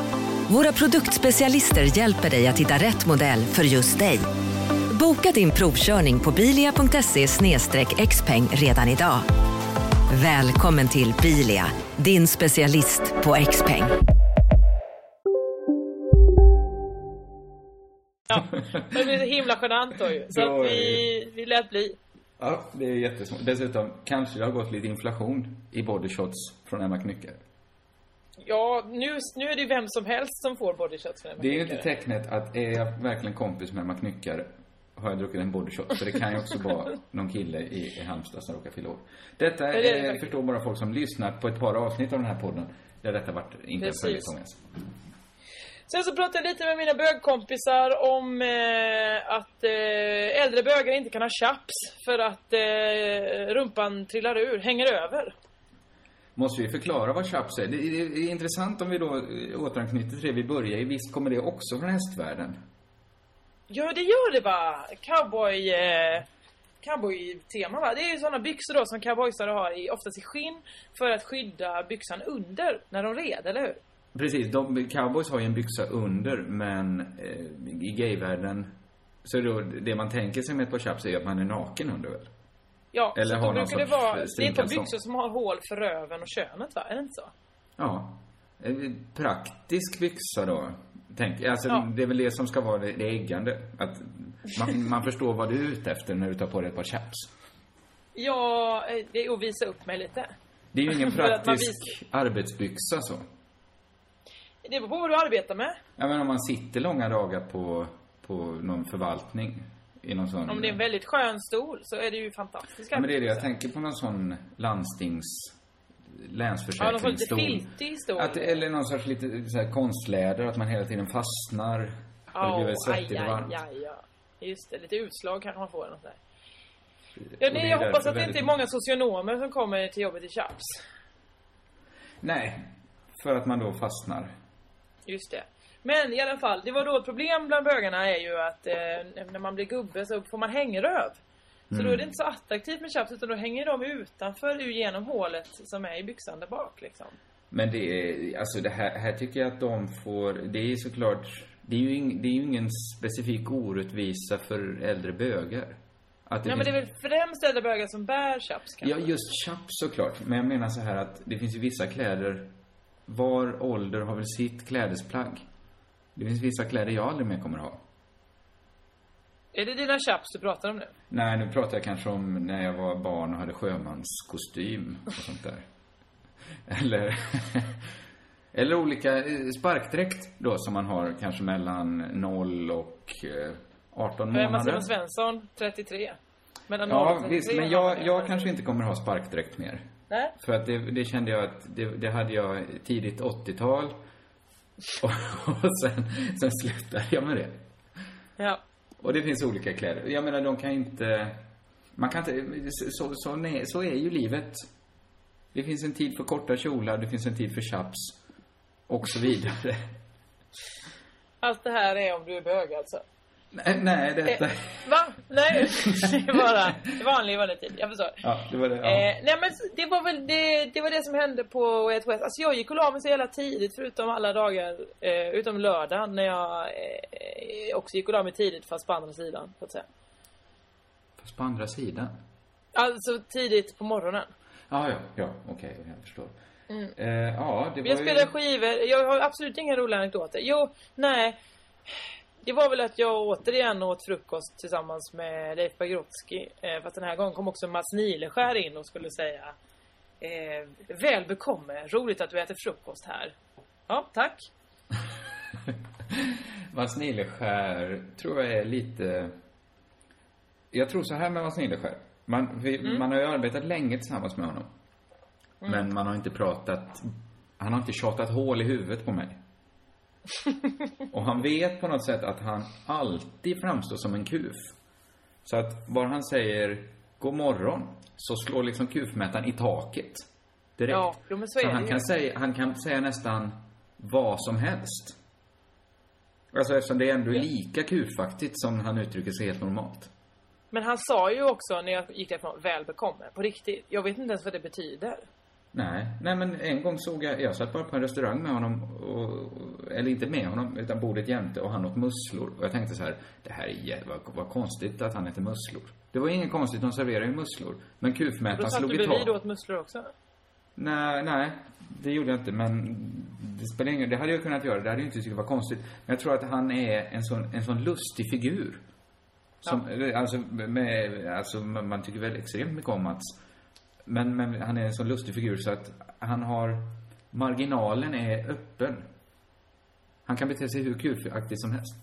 Våra produktspecialister hjälper dig att hitta rätt modell för just dig. Boka din provkörning på bilia.se xpeng redan idag. Välkommen till Bilia, din specialist på XPeng. Ja, det blir så himla genant då ju. Så att är vi, vi lät bli. Ja, det är jättesmart. Dessutom, kanske det har gått lite inflation i bodyshots från Emma Knyckare. Ja, nu, nu är det ju vem som helst som får body shots för den Det är ju inte tecknet att är jag verkligen kompis med Emma Knyckare har jag druckit en bodyshot. För det kan ju också vara någon kille i, i Halmstad som råkar fylla år. Detta det är det är, verkligen. förstår bara folk som lyssnat på ett par avsnitt av den här podden. Där detta varit inte en följetong ens. Sen så pratade jag lite med mina bögkompisar om eh, att eh, äldre bögar inte kan ha chaps för att eh, rumpan trillar ur, hänger över. Måste vi förklara vad chaps är? Det är, det är intressant om vi då eh, återanknyter till det vi började i. Visst kommer det också från hästvärlden? Ja, det gör det va! Cowboy... Eh, Cowboy-tema va? Det är ju sådana byxor då som cowboysare har, i, oftast i skinn, för att skydda byxan under när de red, eller hur? Precis, de, cowboys har ju en byxa under, men eh, i gayvärlden så är det, då, det man tänker sig med ett par chaps är att man är naken under väl? Ja, Eller så har då brukar det vara... eh, Det är ett par byxor som har hål för röven och könet va? Är det inte så? Ja. En praktisk byxa då. Tänk, alltså Ja. det är väl det som ska vara det, det äggande. Att man, man förstår vad du är ute efter när du tar på dig ett par chaps. Ja, eh, det är att visa upp mig lite. Det är ju ingen praktisk arbetsbyxa så. Det beror på vad du arbetar med. Ja men om man sitter långa dagar på, på någon förvaltning i någon sån... Om det är en väldigt skön stol så är det ju fantastiskt. Ja, men det är det jag tänker på någon sån landstings... Ja, någon lite Länsförsäkringsstol. filtig stol. Att, eller någon sorts lite så här konstläder, att man hela tiden fastnar. och det blir väldigt aj, svettigt och aj, varmt. aj, ja. Just det, lite utslag kanske man får något där. Ja, nej, jag hoppas att det inte är många socionomer som kommer till jobbet i chaps. Nej, för att man då fastnar. Just det. Men i alla fall, det var då ett problem bland bögarna är ju att eh, när man blir gubbe så får man hängröv. Så Mm. då är det inte så attraktivt med chaps utan då hänger de utanför genom hålet som är i byxan där bak liksom. Men det är, alltså det här, här tycker jag att de får, det är såklart, det är ju, ing, det är ju ingen specifik orättvisa för äldre bögar. Att Nej men det är väl främst äldre bögar som bär chaps kanske? Ja, just chaps såklart. Men jag menar så här att det finns ju vissa kläder, var ålder har väl sitt klädesplagg. Det finns vissa kläder jag aldrig mer kommer ha. Är det dina chaps du pratar om nu? Nej, nu pratar jag kanske om när jag var barn och hade sjömanskostym och sånt där. Eller, eller olika eh, sparkdräkt då som man har kanske mellan 0 och eh, 18 Emma månader. Simon Svensson, 33. Mellan 0 och Ja, 33 visst. Men jag, jag kanske inte kommer ha sparkdräkt mer. Nej. För att det, det kände jag att det, det hade jag tidigt 80-tal. Och, och sen, sen slutade jag med det. Ja. Och det finns olika kläder. Jag menar, de kan inte... Man kan inte... Så, så, nej, så är ju livet. Det finns en tid för korta kjolar, det finns en tid för chaps. Och så vidare. Allt det här är om du är bög alltså? Nej, nej, detta... Eh, va? Nej, det är bara vanlig vanlig tid. Jag förstår. Ja, det var det. Ja. Eh, nej men det var väl det, det var det som hände på Way West. Alltså jag gick och la mig så jävla tidigt förutom alla dagar, eh, utom lördagen när jag eh, också gick och la mig tidigt fast på andra sidan, så att säga. Fast på andra sidan. Alltså tidigt på morgonen. Ja, ja, ja, okej, jag förstår. Mm. Eh, ja, det var Jag ju... spelade skivor. Jag har absolut inga roliga anekdoter. Jo, nej. Det var väl att jag återigen åt frukost tillsammans med Leif Pagrotsky. Eh, fast den här gången kom också Mats Nileskär in och skulle säga eh, Väl bekomme. Roligt att du äter frukost här. Ja, tack. Mats Nileskär tror jag är lite... Jag tror så här med Mats Nileskär. Man, vi, Mm. man har ju arbetat länge tillsammans med honom. Mm. Men man har inte pratat... Han har inte tjatat hål i huvudet på mig. Och han vet på något sätt att han alltid framstår som en kuf. Så att bara han säger god morgon så slår liksom kufmätaren i taket. Direkt. Ja, men så är det han ju. kan, säga, han kan säga nästan vad som helst. Alltså eftersom det ändå är lika kufaktigt som han uttrycker sig helt normalt. Men han sa ju också när jag gick därifrån Väl bekomme. På riktigt. Jag vet inte ens vad det betyder. Nej, nej men en gång såg jag, jag satt bara på en restaurang med honom, och, eller inte med honom, utan bordet jämte och han åt musslor. Och jag tänkte så här, det här är vad, vad konstigt att han äter musslor. Det var inget konstigt, de serverar ju musslor. Men Då kufmätaren satt slog du i tak. åt musslor också. Nej, nej, det gjorde jag inte, men det spelar ingen Det hade jag kunnat göra, det hade jag inte tyckt var konstigt. Men jag tror att han är en sån, en sån lustig figur. Som, alltså, med, alltså, man man tycker väl extremt mycket om Mats. Men, men han är en sån lustig figur så att han har, marginalen är öppen. Han kan bete sig hur kufaktigt som helst.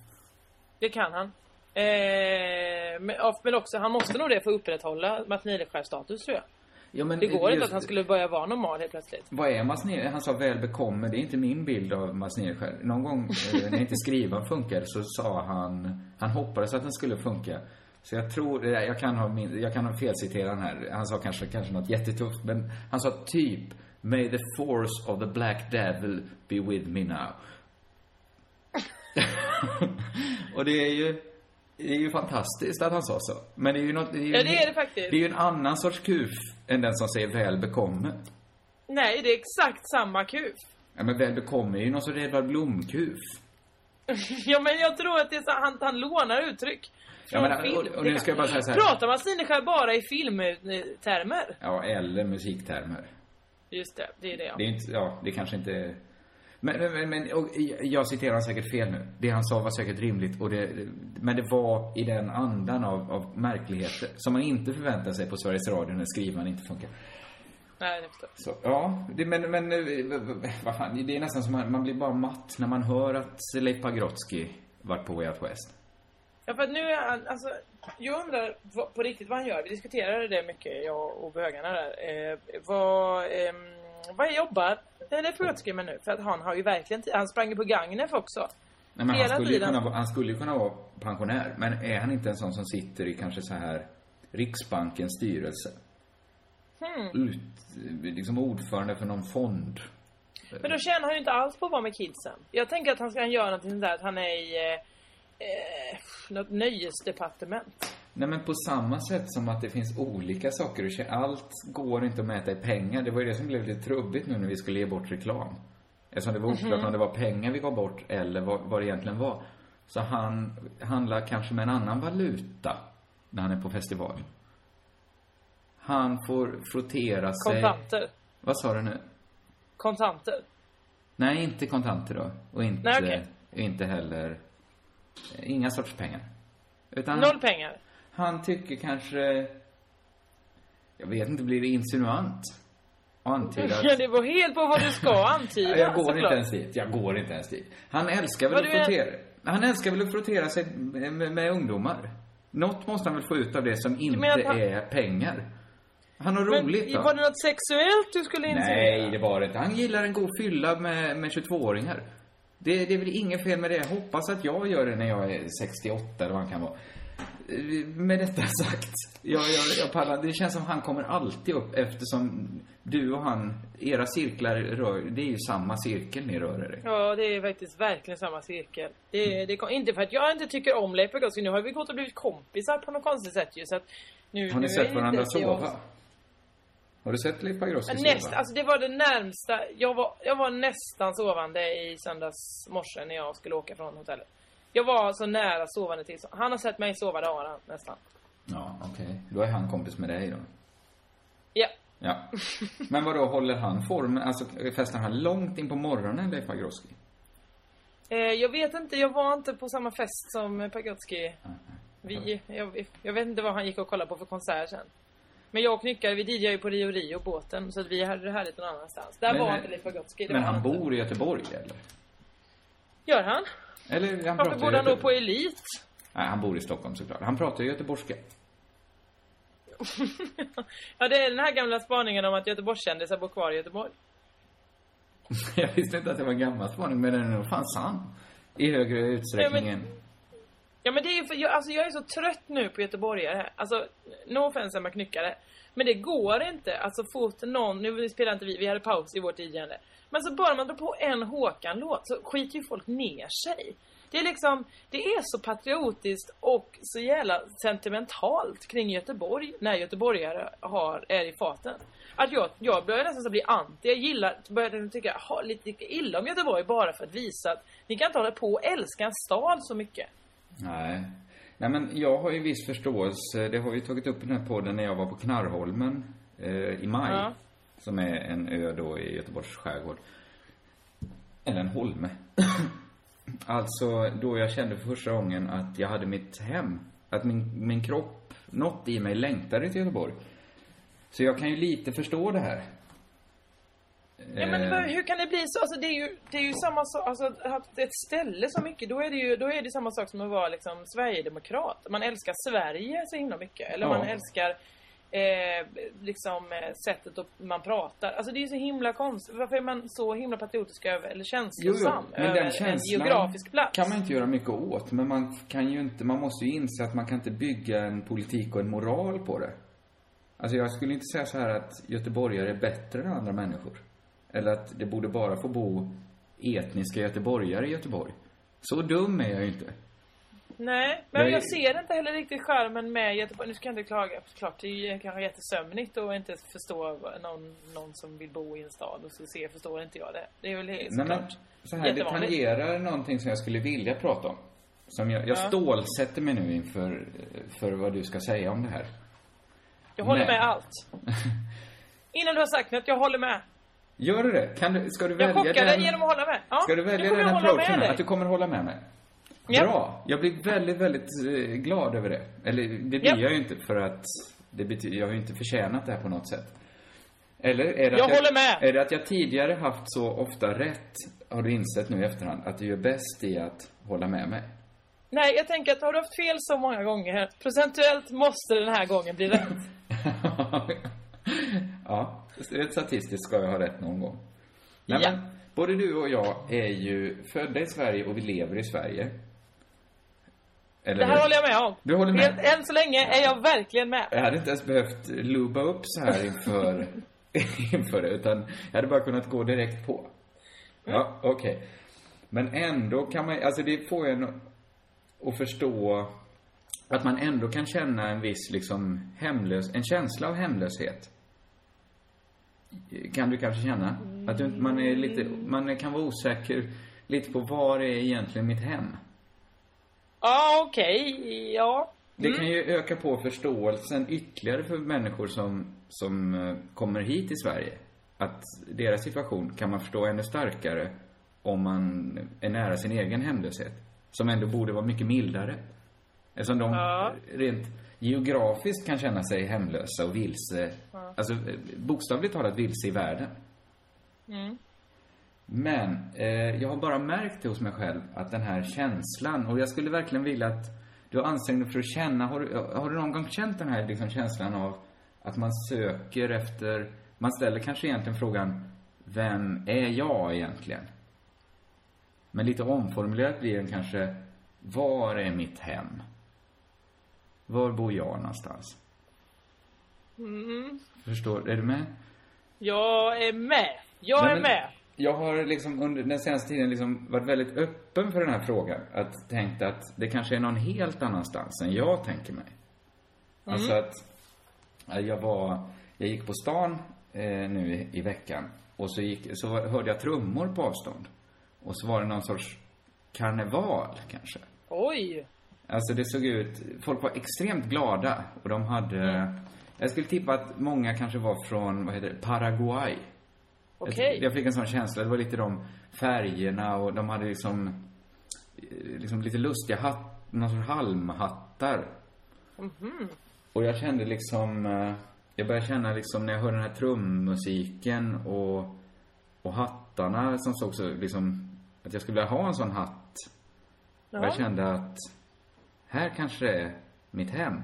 Det kan han. Eh, men, också, han måste nog det för att upprätthålla Mats Nileskär-status tror jag. Ja, men Det går inte att han skulle börja vara normal helt plötsligt. Vad är Mats Nileskär? Han sa väl bekomme. Det är inte min bild av Mats Nileskär. Någon gång eh, när inte skrivan funkade så sa han, han hoppades att den skulle funka. Så jag tror, eh, jag kan ha, min, jag kan ha felciterat här. Han sa kanske, kanske något jättetufft, men han sa typ May the force of the black devil be with me now. Och det är ju, det är ju fantastiskt att han sa så. Men det är ju något, det är ju Ja, det är det faktiskt. Det är ju en annan sorts kuf än den som säger väl bekomme. Nej, det är exakt samma kuf. Ja, men väl bekomme är ju någon sorts Edvard Blom-kuf. ja, men jag tror att det är så, han, han lånar uttryck. Ja, Från men, film. och, och nu ska jag bara säga så här. Pratar Mats Nileskär bara i filmtermer? Ja, eller musiktermer. Just det, det är det ja. Det är inte, ja, det kanske inte. Men, men, men och jag citerar han säkert fel nu. Det han sa var säkert rimligt och det, men det var i den andan av, av märkligheter som man inte förväntar sig på Sveriges Radio när skrivaren inte funkar. Nej, jag förstår. Så, ja, det, men, men eh, vad fan, det är nästan som man, man blir bara matt när man hör att Leif Pagrotsky varit på Way Out West. Ja, för att nu är han, alltså, jag undrar vad, på riktigt vad han gör. Vi diskuterade det mycket, jag och bögarna där. Eh, vad, eh, vad jobbar Leif Pagrotsky med nu? För att han har ju verkligen. Han sprang ju på Gagnef också. Nej, men han, skulle tiden. kunna, vara- han skulle ju kunna vara pensionär. Men är han inte en sån som sitter i kanske så här Riksbankens styrelse? Hmm. Ut, liksom ordförande för någon fond. Men då tjänar han ju inte alls på att vara med kidsen. Jag tänker att han ska göra någonting sånt där att han är i eh, något nöjesdepartement. Nej men på samma sätt som att det finns olika saker att tjäna. Allt går inte att mäta i pengar. Det var ju det som blev lite trubbigt nu när vi skulle ge bort reklam. Eftersom det var oklart Mhm. om det var pengar vi gav bort eller vad, vad det egentligen var. Så han handlar kanske med en annan valuta när han är på festival. Han får frottera sig... Kontanter. Vad sa du nu? Kontanter. Nej, inte kontanter då. Och inte, Nej, okej. inte heller... Inga sorts pengar. Utan Noll pengar. Han tycker kanske... Jag vet inte, blir det insinuant? Antyda Ja, att... det var helt på vad du ska antyda. jag går inte ens dit. Jag går inte ens dit. Han älskar väl att du är- frottera... Han älskar väl att frottera sig med, med, ungdomar. Något måste han väl få ut av det som inte han- är pengar. Han har Men roligt då. var det något sexuellt du skulle insinuera? Nej, det var det inte. Han gillar en god fylla med, med 22-åringar. Det, det är väl inget fel med det. Jag hoppas att jag gör det när jag är 68 eller vad han kan vara. Med detta sagt, jag, jag, jag pallar, det känns som han kommer alltid upp eftersom du och han, era cirklar rör, det är ju samma cirkel ni rör er i. Ja, det är faktiskt verkligen samma cirkel. Det, det, inte för att jag inte tycker om Leif Pagrotsky. Nu har vi gått och blivit kompisar på något konstigt sätt ju. Så att nu, Har nu ni är sett varandra sova? Har du sett Leif Pagrotsky? Näst, alltså det var det närmsta. Jag var, jag var nästan sovande i söndags morse när jag skulle åka från hotellet. Jag var så nära sovande till. Han har sett mig sova, han nästan. Ja, okej. Då är han kompis med dig då. Ja. Ja. Men vad då håller han formen? Alltså festar han långt in på morgonen, Leif Pagrotsky? Eh, jag vet inte, jag var inte på samma fest som Pagrotsky. Vi, jag, jag vet inte vad han gick och kollade på för konsert sen. Men jag och Knyckare, vi DJade ju på Rio Rio båten så att vi hade det härligt någon annanstans. Där Men, var inte Leif Pagrotsky. Men han inte. bor i Göteborg, eller? Gör han? Eller han Varför bodde han då på Elit? Nej, han bor i Stockholm såklart. Han pratar ju göteborgska. ja, det är den här gamla spaningen om att Göteborgskändisar bor kvar i Göteborg. Jag visste inte att det var en gammal spaning, men den är nog fan sann. I högre utsträckning än... Ja Ja men det är ju för, jag, alltså jag är så trött nu på göteborgare. Alltså, no offense Emma Knyckare. Men det går inte. Alltså fort någon, nu spelar inte vi, vi hade paus i vårt DJande. Men så bara man drar på en Håkan-låt så skiter ju folk ner sig. Det är liksom, det är så patriotiskt och så jävla sentimentalt kring Göteborg när göteborgare har, är i farten. Att jag, jag börjar nästan så bli anti. Jag gillar, börjar tycka ha, lite illa om Göteborg bara för att visa att ni kan inte hålla på och älska en stad så mycket. Nej. Nej men jag har ju viss förståelse, det har vi tagit upp i den här podden när jag var på Knarrholmen eh, i maj. Ja. Som är en ö då i Göteborgs skärgård. Eller en holme. alltså då jag kände för första gången att jag hade mitt hem. Att min, min kropp, något i mig längtade till Göteborg. Så jag kan ju lite förstå det här. Ja men Eh, hur kan det bli så? Alltså det är ju, det är ju samma sak, alltså att ett ställe så mycket, då är det ju, då är det samma sak som att vara liksom Sverigedemokrat. Man älskar Sverige så himla mycket. Eller Ja. man älskar eh, liksom eh, sättet att man pratar. Alltså det är ju så himla konstigt. Varför är man så himla patriotisk över, eller Jo, känslosam jo, men över den en geografisk plats? kan man inte göra mycket åt. Men man kan ju inte, man måste ju inse att man kan inte bygga en politik och en moral på det. Alltså jag skulle inte säga så här att göteborgare är bättre än andra människor. Eller att det borde bara få bo etniska göteborgare i Göteborg. Så dum är jag ju inte. Nej, men Jag- jag ser inte heller riktigt skärmen med Göteborg. Nu ska jag inte klaga. Klart, det är kanske jättesömnigt att inte förstå någon, någon som vill bo i en stad och så ser, förstår inte jag det. Det är väl helt Nej, men så här, det tangerar någonting som jag skulle vilja prata om. Som jag, jag Ja. stålsätter mig nu inför för vad du ska säga om det här. Jag håller Nej. med allt. Innan du har sagt något, jag håller med. Gör du det? Kan du, ska du Jag välja chockar dig den... genom att hålla med. Ja, Ska du välja den jag approachen? Att du kommer hålla med mig? Ja. Bra. Jag blir väldigt, väldigt eh, glad över det. Eller det blir Ja. jag ju inte för att det betyder, jag har ju inte förtjänat det här på något sätt. Eller är det Jag att håller med. Är det att jag tidigare haft så ofta rätt, har du insett nu i efterhand, att du gör bäst i att hålla med mig? Nej, jag tänker att har du haft fel så många gånger, procentuellt måste den här gången bli rätt. ja, rätt statistiskt ska jag ha rätt någon gång. Nej, Ja. men, både du och jag är ju födda i Sverige och vi lever i Sverige. Eller Det här hur? håller jag med om. Du håller med? Helt- Än så länge är jag verkligen med. Jag hade inte ens behövt luba upp så här inför, inför det, utan jag hade bara kunnat gå direkt på. Ja, okej. Men ändå kan man, alltså det får en att förstå att man ändå kan känna en viss liksom hemlös, en känsla av hemlöshet. Kan du kanske känna? Att du, man är lite, man kan vara osäker lite på var är egentligen mitt hem? Ja, okej. Ja. Det kan ju öka på förståelsen ytterligare för människor som, som eh, kommer hit till Sverige. Att deras situation kan man förstå ännu starkare om man är nära sin egen hemlöshet. Som ändå borde vara mycket mildare. Eftersom de Ja. rent geografiskt kan känna sig hemlösa och vilse. Ja. Alltså bokstavligt talat vilse i världen. Mm. Men eh, jag har bara märkt det hos mig själv att den här känslan, och jag skulle verkligen vilja att du anstränger dig för att känna, har du, har du någon gång känt den här liksom känslan av att man söker efter, man ställer kanske egentligen frågan, vem är jag egentligen? Men lite omformulerat blir den kanske, var är mitt hem? Var bor jag någonstans? Mm. Förstår, är du med? Jag är med. Jag Nej, är med. Jag har liksom under den senaste tiden liksom varit väldigt öppen för den här frågan. Att tänkt att det kanske är någon helt annanstans än jag tänker mig. Alltså att ja, jag var, jag gick på stan eh, nu i, i veckan och så, gick, så hörde jag trummor på avstånd. Och så var det någon sorts karneval kanske. Oj. Alltså det såg ut, folk var extremt glada och de hade, jag skulle tippa att många kanske var från, vad heter det, Paraguay. Jag- Okej. Jag fick en sån känsla, det var lite de färgerna och de hade liksom, eh, liksom lite lustiga hatt, någon sorts halmhattar. Mhm. Och jag kände liksom, eh, jag började känna liksom när jag hörde den här trummusiken och, och hattarna som såg så liksom, att jag skulle vilja ha en sån hatt. Och Ja. jag kände att här kanske det är mitt hem.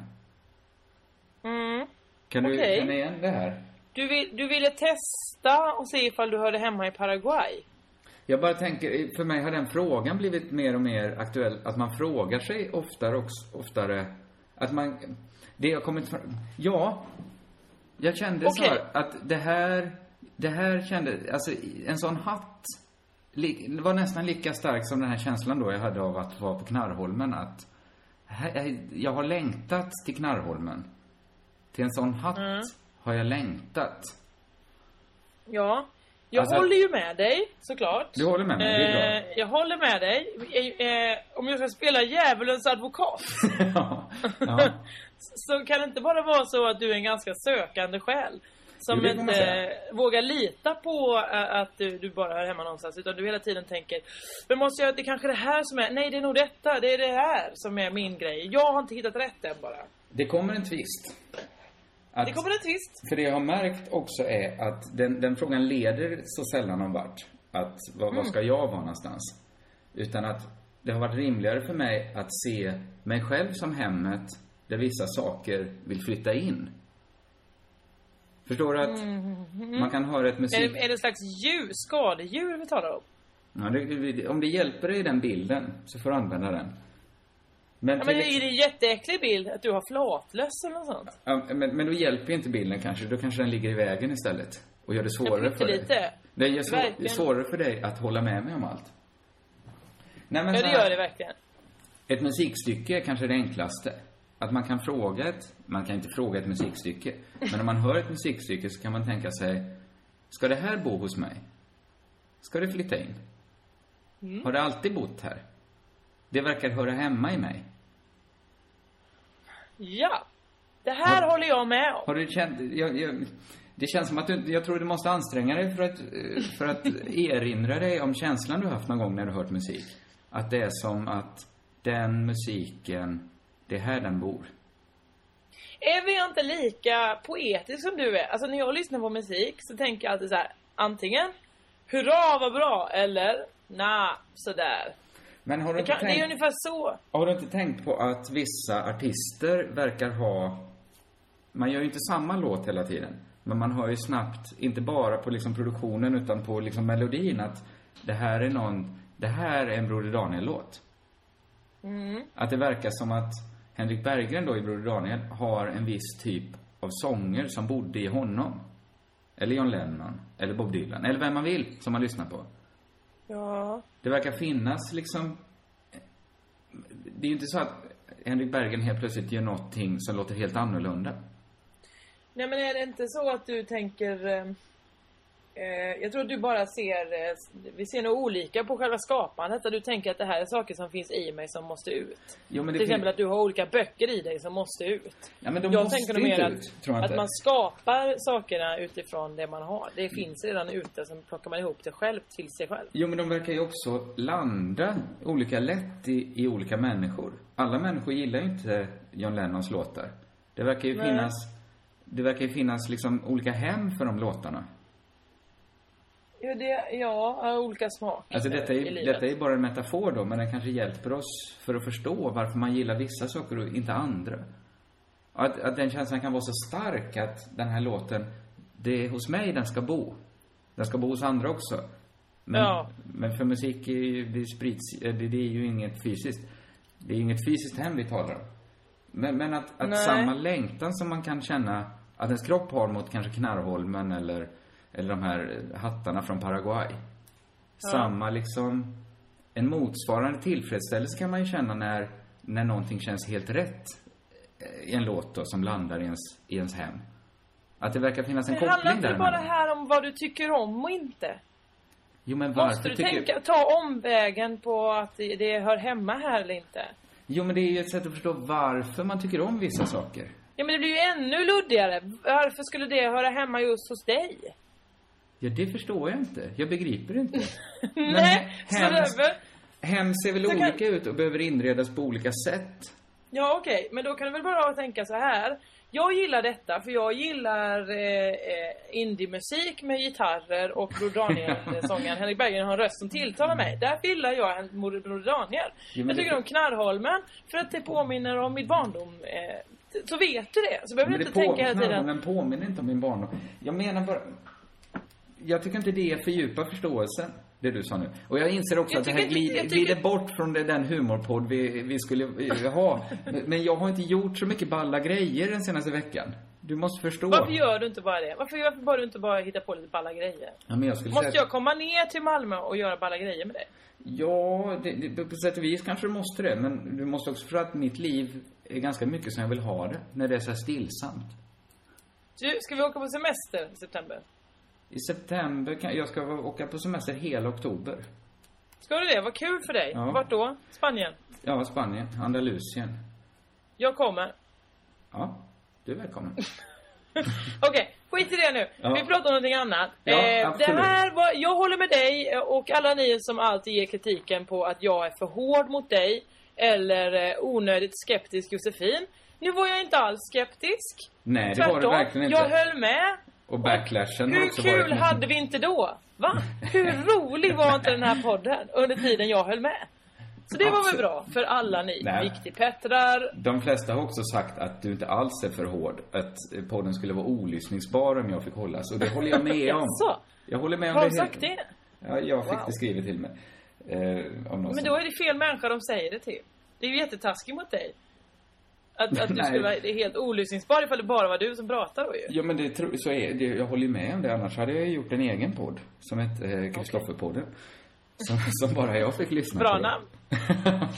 Mm. Kan du Okej. känna igen det här? Du, vill, du ville testa och se ifall du hörde hemma i Paraguay. Jag bara tänker, för mig har den frågan blivit mer och mer aktuell. Att man frågar sig oftare och oftare. Att man, det har kommit fram, ja. Jag kände så Okej. här, att det här, det här kände, alltså en sån hatt var nästan lika starkt som den här känslan då jag hade av att vara på Knarrholmen. Att jag har längtat till Knarrholmen. Till en sån hatt Mm. har jag längtat. Ja. Jag Alltså- håller ju med dig, såklart. Du håller med mig, det är bra. Eh, jag håller med dig. Eh, eh, om jag ska spela djävulens advokat ja. ja. så kan det inte bara vara så att du är en ganska sökande själ. Som Jo, inte eh, vågar lita på att du, du bara är hemma någonstans. Utan du hela tiden tänker, men måste jag, det är kanske det här som är, nej det är nog detta, det är det här som är min grej. Jag har inte hittat rätt än bara. Det kommer en twist. Att, Det kommer en twist. För det jag har märkt också är att den, den frågan leder så sällan någon vart. Att vad, Mm. vad ska jag vara någonstans? Utan att det har varit rimligare för mig att se mig själv som hemmet där vissa saker vill flytta in. Förstår du att Mm. man kan höra ett Är musik... det, är det slags djur, skadedjur vi talar om? Ja, det, om det hjälper dig i den bilden så får du använda den. Men, Ja, men är det en jätteäcklig bild att du har flatlöss eller något sånt? Ja, men, men då hjälper ju inte bilden kanske. Då kanske den ligger i vägen istället. Och gör det svårare för dig. pyttelite. Det gör svår, svårare för dig att hålla med mig om allt. Nej, men Ja, det gör det verkligen. Ett musikstycke är kanske det enklaste. Att man kan fråga ett, man kan inte fråga ett musikstycke. Men om man hör ett musikstycke så kan man tänka sig, ska det här bo hos mig? Ska det flytta in? Mm. Har det alltid bott här? Det verkar höra hemma i mig. Ja. Det här håller jag med om. Har du känt, jag, jag, det känns som att du, jag tror du måste anstränga dig för att, för att erinra dig om känslan du haft någon gång när du hört musik. Att det är som att den musiken, det är här den bor. Är vi inte lika poetisk som du är? Alltså när jag lyssnar på musik så tänker jag alltid så här. Antingen Hurra vad bra! Eller Nah, sådär. Men har du, inte kan, det är tänkt, ungefär så. har du inte tänkt på att vissa artister verkar ha, man gör ju inte samma låt hela tiden. Men man hör ju snabbt, inte bara på liksom produktionen utan på liksom melodin att det här är någon, det här är en Broder Daniel-låt. Mm. Att det verkar som att Henrik Berggren då i Broder Daniel har en viss typ av sånger som bodde i honom. Eller John Lennon, eller Bob Dylan, eller vem man vill som man lyssnar på. Ja. Det verkar finnas liksom... Det är ju inte så att Henrik Berggren helt plötsligt gör någonting som låter helt annorlunda. Nej men är det inte så att du tänker... Eh, jag tror att du bara ser... Eh, vi ser nog olika på själva skapandet. Att du tänker att det här är saker som finns i mig som måste ut. Jo, Till exempel att du har olika böcker i dig som måste ut. Ja, men de jag måste tänker nog mer att, att man skapar sakerna utifrån det man har. Det finns redan ute, sen plockar man ihop det själv till sig själv. Jo, men de verkar ju också landa olika lätt i, i olika människor. Alla människor gillar ju inte John Lennons låtar. Det verkar ju Nej. finnas... Det verkar ju finnas liksom olika hem för de låtarna. Ja, det, ja olika smak Alltså detta är, i livet. detta är bara en metafor då, men den kanske hjälper oss för att förstå varför man gillar vissa saker och inte andra. Att, att den känslan kan vara så stark att den här låten, det är hos mig den ska bo. Den ska bo hos andra också. Men, Ja. men för musik är ju, det sprids, eh, det, det är ju inget fysiskt. Det är inget fysiskt hem vi talar om. Men, men att, att samma längtan som man kan känna att ens kropp har mot kanske Knarrholmen eller, eller de här hattarna från Paraguay. Samma liksom, en motsvarande tillfredsställelse kan man ju känna när, när någonting känns helt rätt eh, i en låt då, som landar i ens, i ens hem. Att det verkar finnas en Men det handlar koppling inte där. bara här om vad du tycker om och inte. Jo, men varför Måste du tycker... tänka, ta omvägen på att det, det hör hemma här eller inte? Jo, men det är ju ett sätt att förstå varför man tycker om vissa saker. Ja men det blir ju ännu luddigare. Varför skulle det höra hemma just hos dig? Ja, det förstår jag inte. Jag begriper inte. Nej, hem-. Hem ser väl Så kan- olika ut och behöver inredas på olika sätt. Ja okej, men då kan du väl bara tänka så här. Jag gillar detta för jag gillar eh, eh, indie-musik med gitarrer och Broder Daniel-sångaren Henrik Berggren har en röst som tilltalar mig. Därför gillar jag en Broder Daniel. Jo, jag det- tycker om Knarrholmen för att det påminner om mitt barndom. Eh, så vet du det. Så behöver Men du det inte tänka hela tiden. Men påminner inte om min barndom. Jag menar bara... Jag tycker inte det fördjupar förståelsen, det du sa nu. Och jag inser också Jag att det här glider, tycker- glider bort från det, den humorpodd vi, vi skulle eh, ha. Men- jag har inte gjort så mycket balla grejer den senaste veckan. Du måste förstå. Varför gör du inte bara det? Varför, varför bara du inte bara hitta på lite balla grejer? Ja, men jag skulle Måste säga... jag komma ner till Malmö och göra balla grejer med dig? Ja, det, det, på sätt och vis kanske du måste det. Men du måste också förstå att mitt liv är ganska mycket som jag vill ha det. När det är så här stillsamt. Du, ska vi åka på semester i september? I september kan jag ska åka på semester hela oktober. Ska du det? Vad kul för dig. Ja. Vart då? Spanien? Ja, Spanien, Andalusien. Jag kommer. Ja, du är välkommen. Okej, skit i det nu. Ja. Vi pratar om någonting annat. Ja, eh, det här var, jag håller med dig eh, och alla ni som alltid ger kritiken på att jag är för hård mot dig eller eh, onödigt skeptisk Josefin. Nu var jag inte alls skeptisk. Nej, det var Tvärtom, verkligen inte. jag höll med. Och backlashen har Hur också kul varit... hade vi inte då? Va? Hur rolig var inte den här podden under tiden jag höll med? Så det var väl bra för alla ni Nej. viktigpettrar. De flesta har också sagt att du inte alls är för hård. Att podden skulle vara olyssningsbar om jag fick hållas. Och det håller jag med om. Jag håller med om Har det. de sagt det? Ja, jag fick Wow. det skrivet till mig. Eh, Men då är det fel människa de säger det till. Det är ju jättetaskigt mot dig. Att, att du skulle vara helt olyssningsbar ifall det bara var du som pratade då ju. Ja, men det, tro- så är det. Jag håller med om det. Annars hade jag gjort en egen podd. Som hette eh, Kristofferpodden. Som, som bara jag fick lyssna Bra på. namn.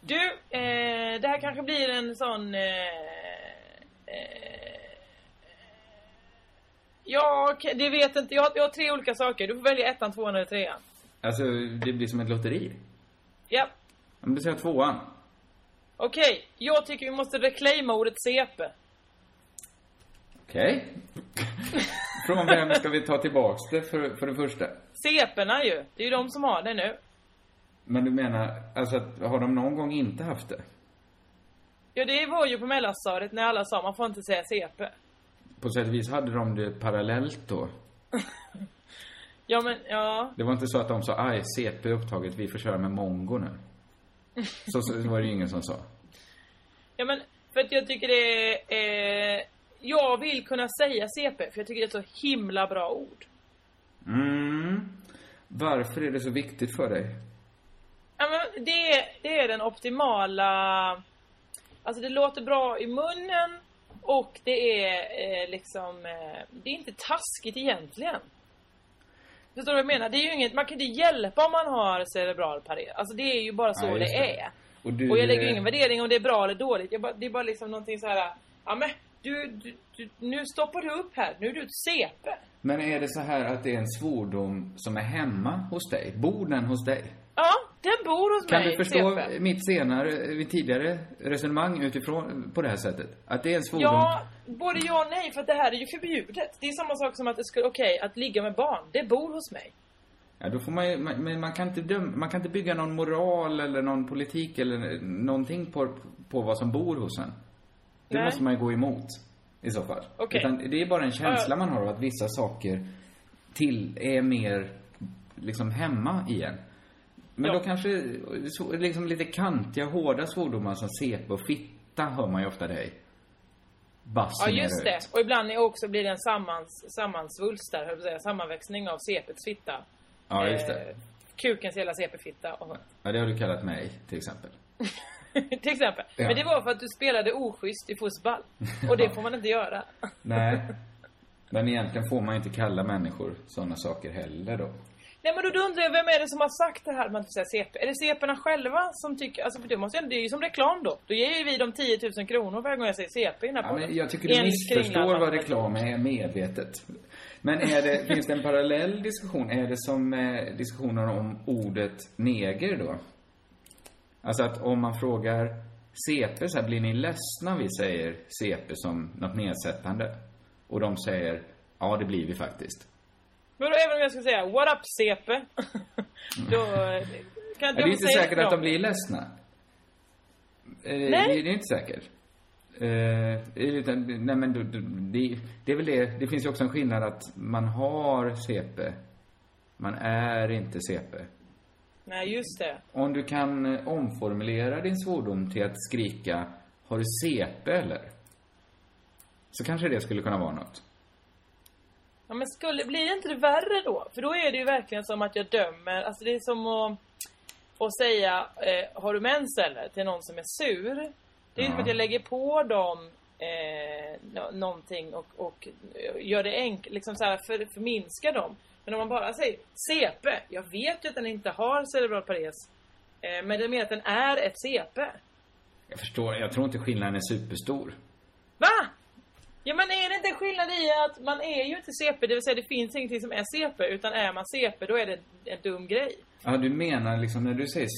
Du, eh, det här kanske blir en sån... Eh, eh, ja, det vet inte. Jag, har- jag har tre olika saker. Du får välja ettan, tvåan eller trean. Alltså, det blir som ett lotteri. Ja, Men du säger tvåan. Okej. Jag tycker vi måste reclaima ordet CP. Okej. Från vem ska vi ta tillbaks det för, för det första? CP'na ju. Det är ju de som har det nu. Men du menar, alltså att, har de någon gång inte haft det? Ja, det var ju på mellanstadiet när alla sa man får inte säga CP. På sätt och vis hade de det parallellt då. Ja, men ja. Det var inte så att de sa, aj, CP är upptaget, vi får köra med mongo nu. Så, så var det ju ingen som sa. Ja, men för att jag tycker det är... Eh, jag vill kunna säga CP, för jag tycker det är ett så himla bra ord. Mm. Varför är det så viktigt för dig? Ja, men det, är- det är den optimala... Alltså det låter bra i munnen och det är eh, liksom... Eh, det är inte taskigt egentligen. Förstår du vad jag menar? Det är ju inget, man kan inte hjälpa om man har cerebral pares. Alltså det är ju bara så Ja, det, det. är. Och du, Och jag lägger eh, ingen värdering om det är bra eller dåligt. Bara, det är bara liksom någonting så här. Ja men, du, du, du, nu stoppar du upp här. Nu är du ett CP. Men är det så här att det är en svordom som är hemma hos dig? Bor den hos dig? Ja, den bor hos Kan mig. du förstå CP. mitt senare, mitt tidigare resonemang utifrån, på det här sättet? Att det är en svordom? Ja, både ja och nej. För att det här är ju förbjudet. Det är samma sak som att det skulle, okej, att ligga med barn. Det bor hos mig. Ja, då får man ju, men man kan inte döma, man kan inte bygga någon moral eller någon politik eller någonting på, på vad som bor hos en. Det Nej. måste man ju gå emot i så fall. Okej. Utan det är bara en känsla man har av att vissa saker till är mer liksom hemma i en. Men Ja. då kanske, liksom lite kantiga, hårda svordomar som CP och fitta hör man ju ofta dig. Ja, Basunera just det. Och ibland är också blir det en sammans, sammansvulst där, höll säga. Sammanväxning av CPs fitta. Ja, just det. Eh, kukens hela CP-fitta. Och, Ja, det har du kallat mig, till exempel. till exempel. Ja. Men det var för att du spelade oschysst i fotboll. Och det får man inte göra. Nej. Men egentligen får man inte kalla människor sådana saker heller då. Nej men då då undrar jag, vem är det som har sagt det här att inte får säga CP? Är det CP'na själva som tycker, alltså för det måste det är ju som reklam då. Då ger ju vi dem 10 000 kronor varje gång jag säger CP i den här Ja, men jag tycker du missförstår vad reklam är medvetet. Men är det, finns det en parallell diskussion? Är det som eh, diskussionen om ordet neger då? Alltså att om man frågar CP så här, blir ni ledsna vi säger CP som något nedsättande? Och de säger, ja det blir vi faktiskt. Men då, även om jag ska säga, what up CP? då kan Ja, det är jag inte säga säkert att de blir ledsna. Eh, Nej. Det, det är inte säkert. Eh, utan, nej men då- då- det, det är väl det. Det finns ju också en skillnad att man har CP. Man är inte CP. Nej, just det. Om du kan eh, omformulera din svordom till att skrika Har du CP eller? Så kanske det skulle kunna vara något. Ja, men skulle, blir inte det värre då? För då är det ju verkligen som att jag dömer, alltså det är som att, att säga, eh, har du mens eller? Till någon som är sur. Det är ju som att jag lägger på dem eh, nå- någonting och, och gör det enkelt, liksom så här för, förminskar dem. Men om man bara säger CP, jag vet ju att den inte har cerebral pares. Eh, men det mer att den är ett CP. Jag förstår, jag tror inte skillnaden är superstor. Va? Ja men är det inte en skillnad i att man är ju inte CP, det vill säga det finns ingenting som är CP, utan är man CP då är det en dum grej. Ja, du menar liksom när du säger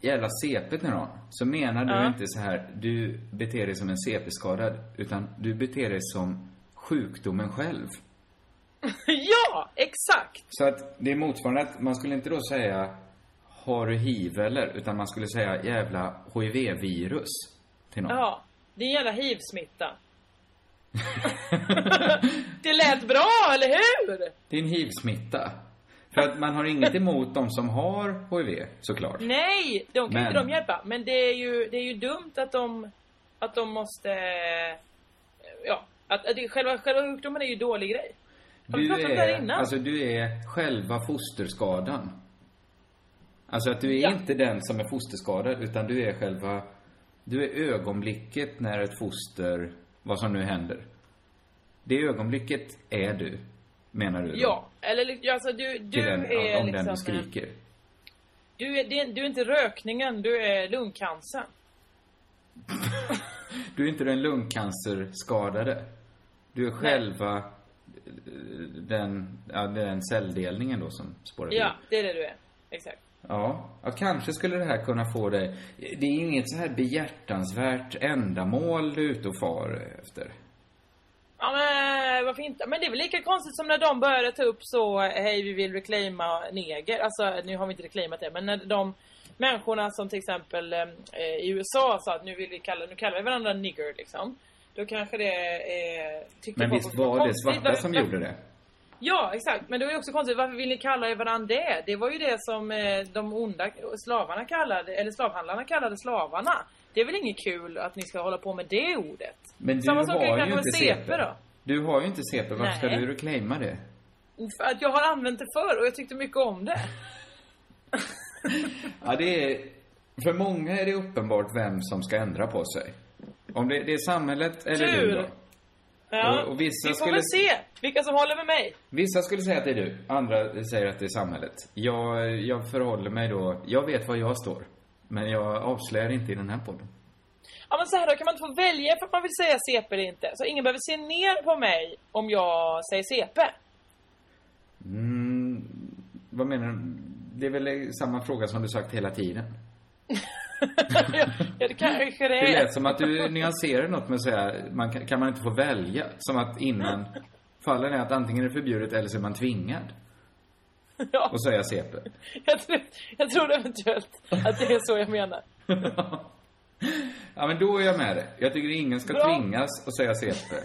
jävla CP nu då, så menar du Ja. inte så här, du beter dig som en CP-skadad, utan du beter dig som sjukdomen själv. ja, exakt! Så att det är motsvarande att man skulle inte då säga har du hiv eller? Utan man skulle säga jävla HIV-virus till någon. Ja, det är en jävla hiv-smitta. det lät bra, eller hur? Det är en hiv-smitta. För att man har inget emot de som har HIV, såklart. Nej, de kan Men- inte de hjälpa. Men det är ju, det är ju dumt att de, att de måste, ja, att, att det, själva, själva sjukdomen är ju en dålig grej. Har Du pratat om det här är, innan? alltså du är själva fosterskadan. Alltså att du är Ja. inte den som är fosterskadad, utan du är själva, du är ögonblicket när ett foster, vad som nu händer. Det ögonblicket är du, menar du då? Ja, eller alltså du, du Till den, är om liksom... den du skriker. Du är, du är inte rökningen, du är lungcancer. Du är inte den lungcancerskadade. Du är själva eh, den, ja, den celldelningen då som spårar Ja, det är det du är. Exakt. Ja, ja, kanske skulle det här kunna få dig... Det är ju inget så här behjärtansvärt ändamål du är ute och far efter. Ja men varför inte? Men det är väl lika konstigt som när de började ta upp så Hej vi vill reclaima neger. Alltså nu har vi inte reclaimat det men när de människorna som till exempel eh, i USA sa att nu vill vi kalla, nu kallar vi varandra nigger liksom. Då kanske det eh, tyckte Men visst var det svarta som gjorde det? Ja, exakt. Men det var ju också konstigt. Varför vill ni kalla varandra det? Det var ju det som eh, de onda slavarna kallade, eller slavhandlarna kallade slavarna. Det är väl inget kul att ni ska hålla på med det ordet? Men du Samma sak ju inte CP då. Du har ju inte CP. Varför ska Nej. du reclaima det? För att jag har använt det förr och jag tyckte mycket om det. Ja, det är... För många är det uppenbart vem som ska ändra på sig. Om det, det är samhället eller du Tur. då. Ja, Och- vissa vi får skulle- väl se vilka som håller med mig. Vissa skulle säga att det är du, andra säger att det är samhället. Jag, jag förhåller mig då, jag vet var jag står. Men jag avslöjar inte i den här podden. Ja men så här då, kan man inte få välja för att man vill säga CP eller inte? Så ingen behöver se ner på mig om jag säger CP. Mm, vad menar du? Det är väl samma fråga som du sagt hela tiden? Ja det kanske det Det är. lät som att du nyanserar något med att säga, man kan, kan man inte få välja? Som att innan fallen är att antingen är det förbjudet eller så är man tvingad Ja, att säga CP. jag, tror, jag tror eventuellt att det är så jag menar. Ja, men då är jag med dig. Jag tycker ingen ska Bra. tvingas att säga CP.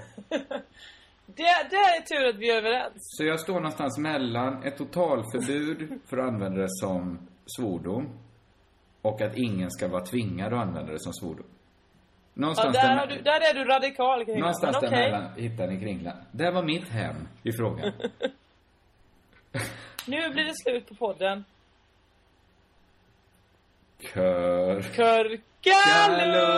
Det, det är tur att vi är överens. Så jag står någonstans mellan ett totalförbud för att använda det som svordom och att ingen ska vara tvingad att använda det som svordom. Ja, Någonstans, där, där, har du, där är du radikal kring någonstans okej, däremellan hittar ni kringlan. Det var mitt hem i frågan. nu blir det slut på podden. Kör. Körkaloo!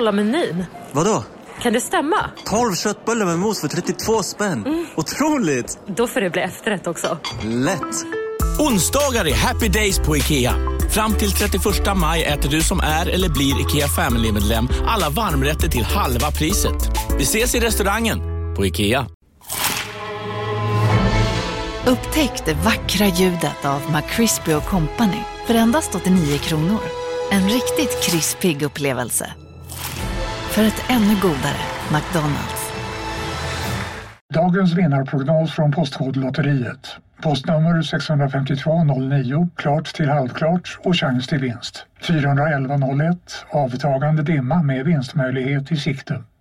Kolla menyn. Vadå? Kan det stämma? 12 köttbullar med mos för 32 spänn. Otroligt! Då får det bli efterrätt också. Lätt! Onsdagar är happy days på IKEA. Fram till 31 maj äter du som är eller blir IKEA Family-medlem alla varmrätter till halva priset. Vi ses i restaurangen på IKEA. Upptäck det vackra ljudet av McCrispy Company för endast 89 kronor. En riktigt krispig upplevelse. För ett ännu godare McDonalds. Dagens vinnarprognos från Postkodlotteriet. Postnummer 65209, klart till halvklart och chans till vinst. 41101, avtagande dimma med vinstmöjlighet i sikte.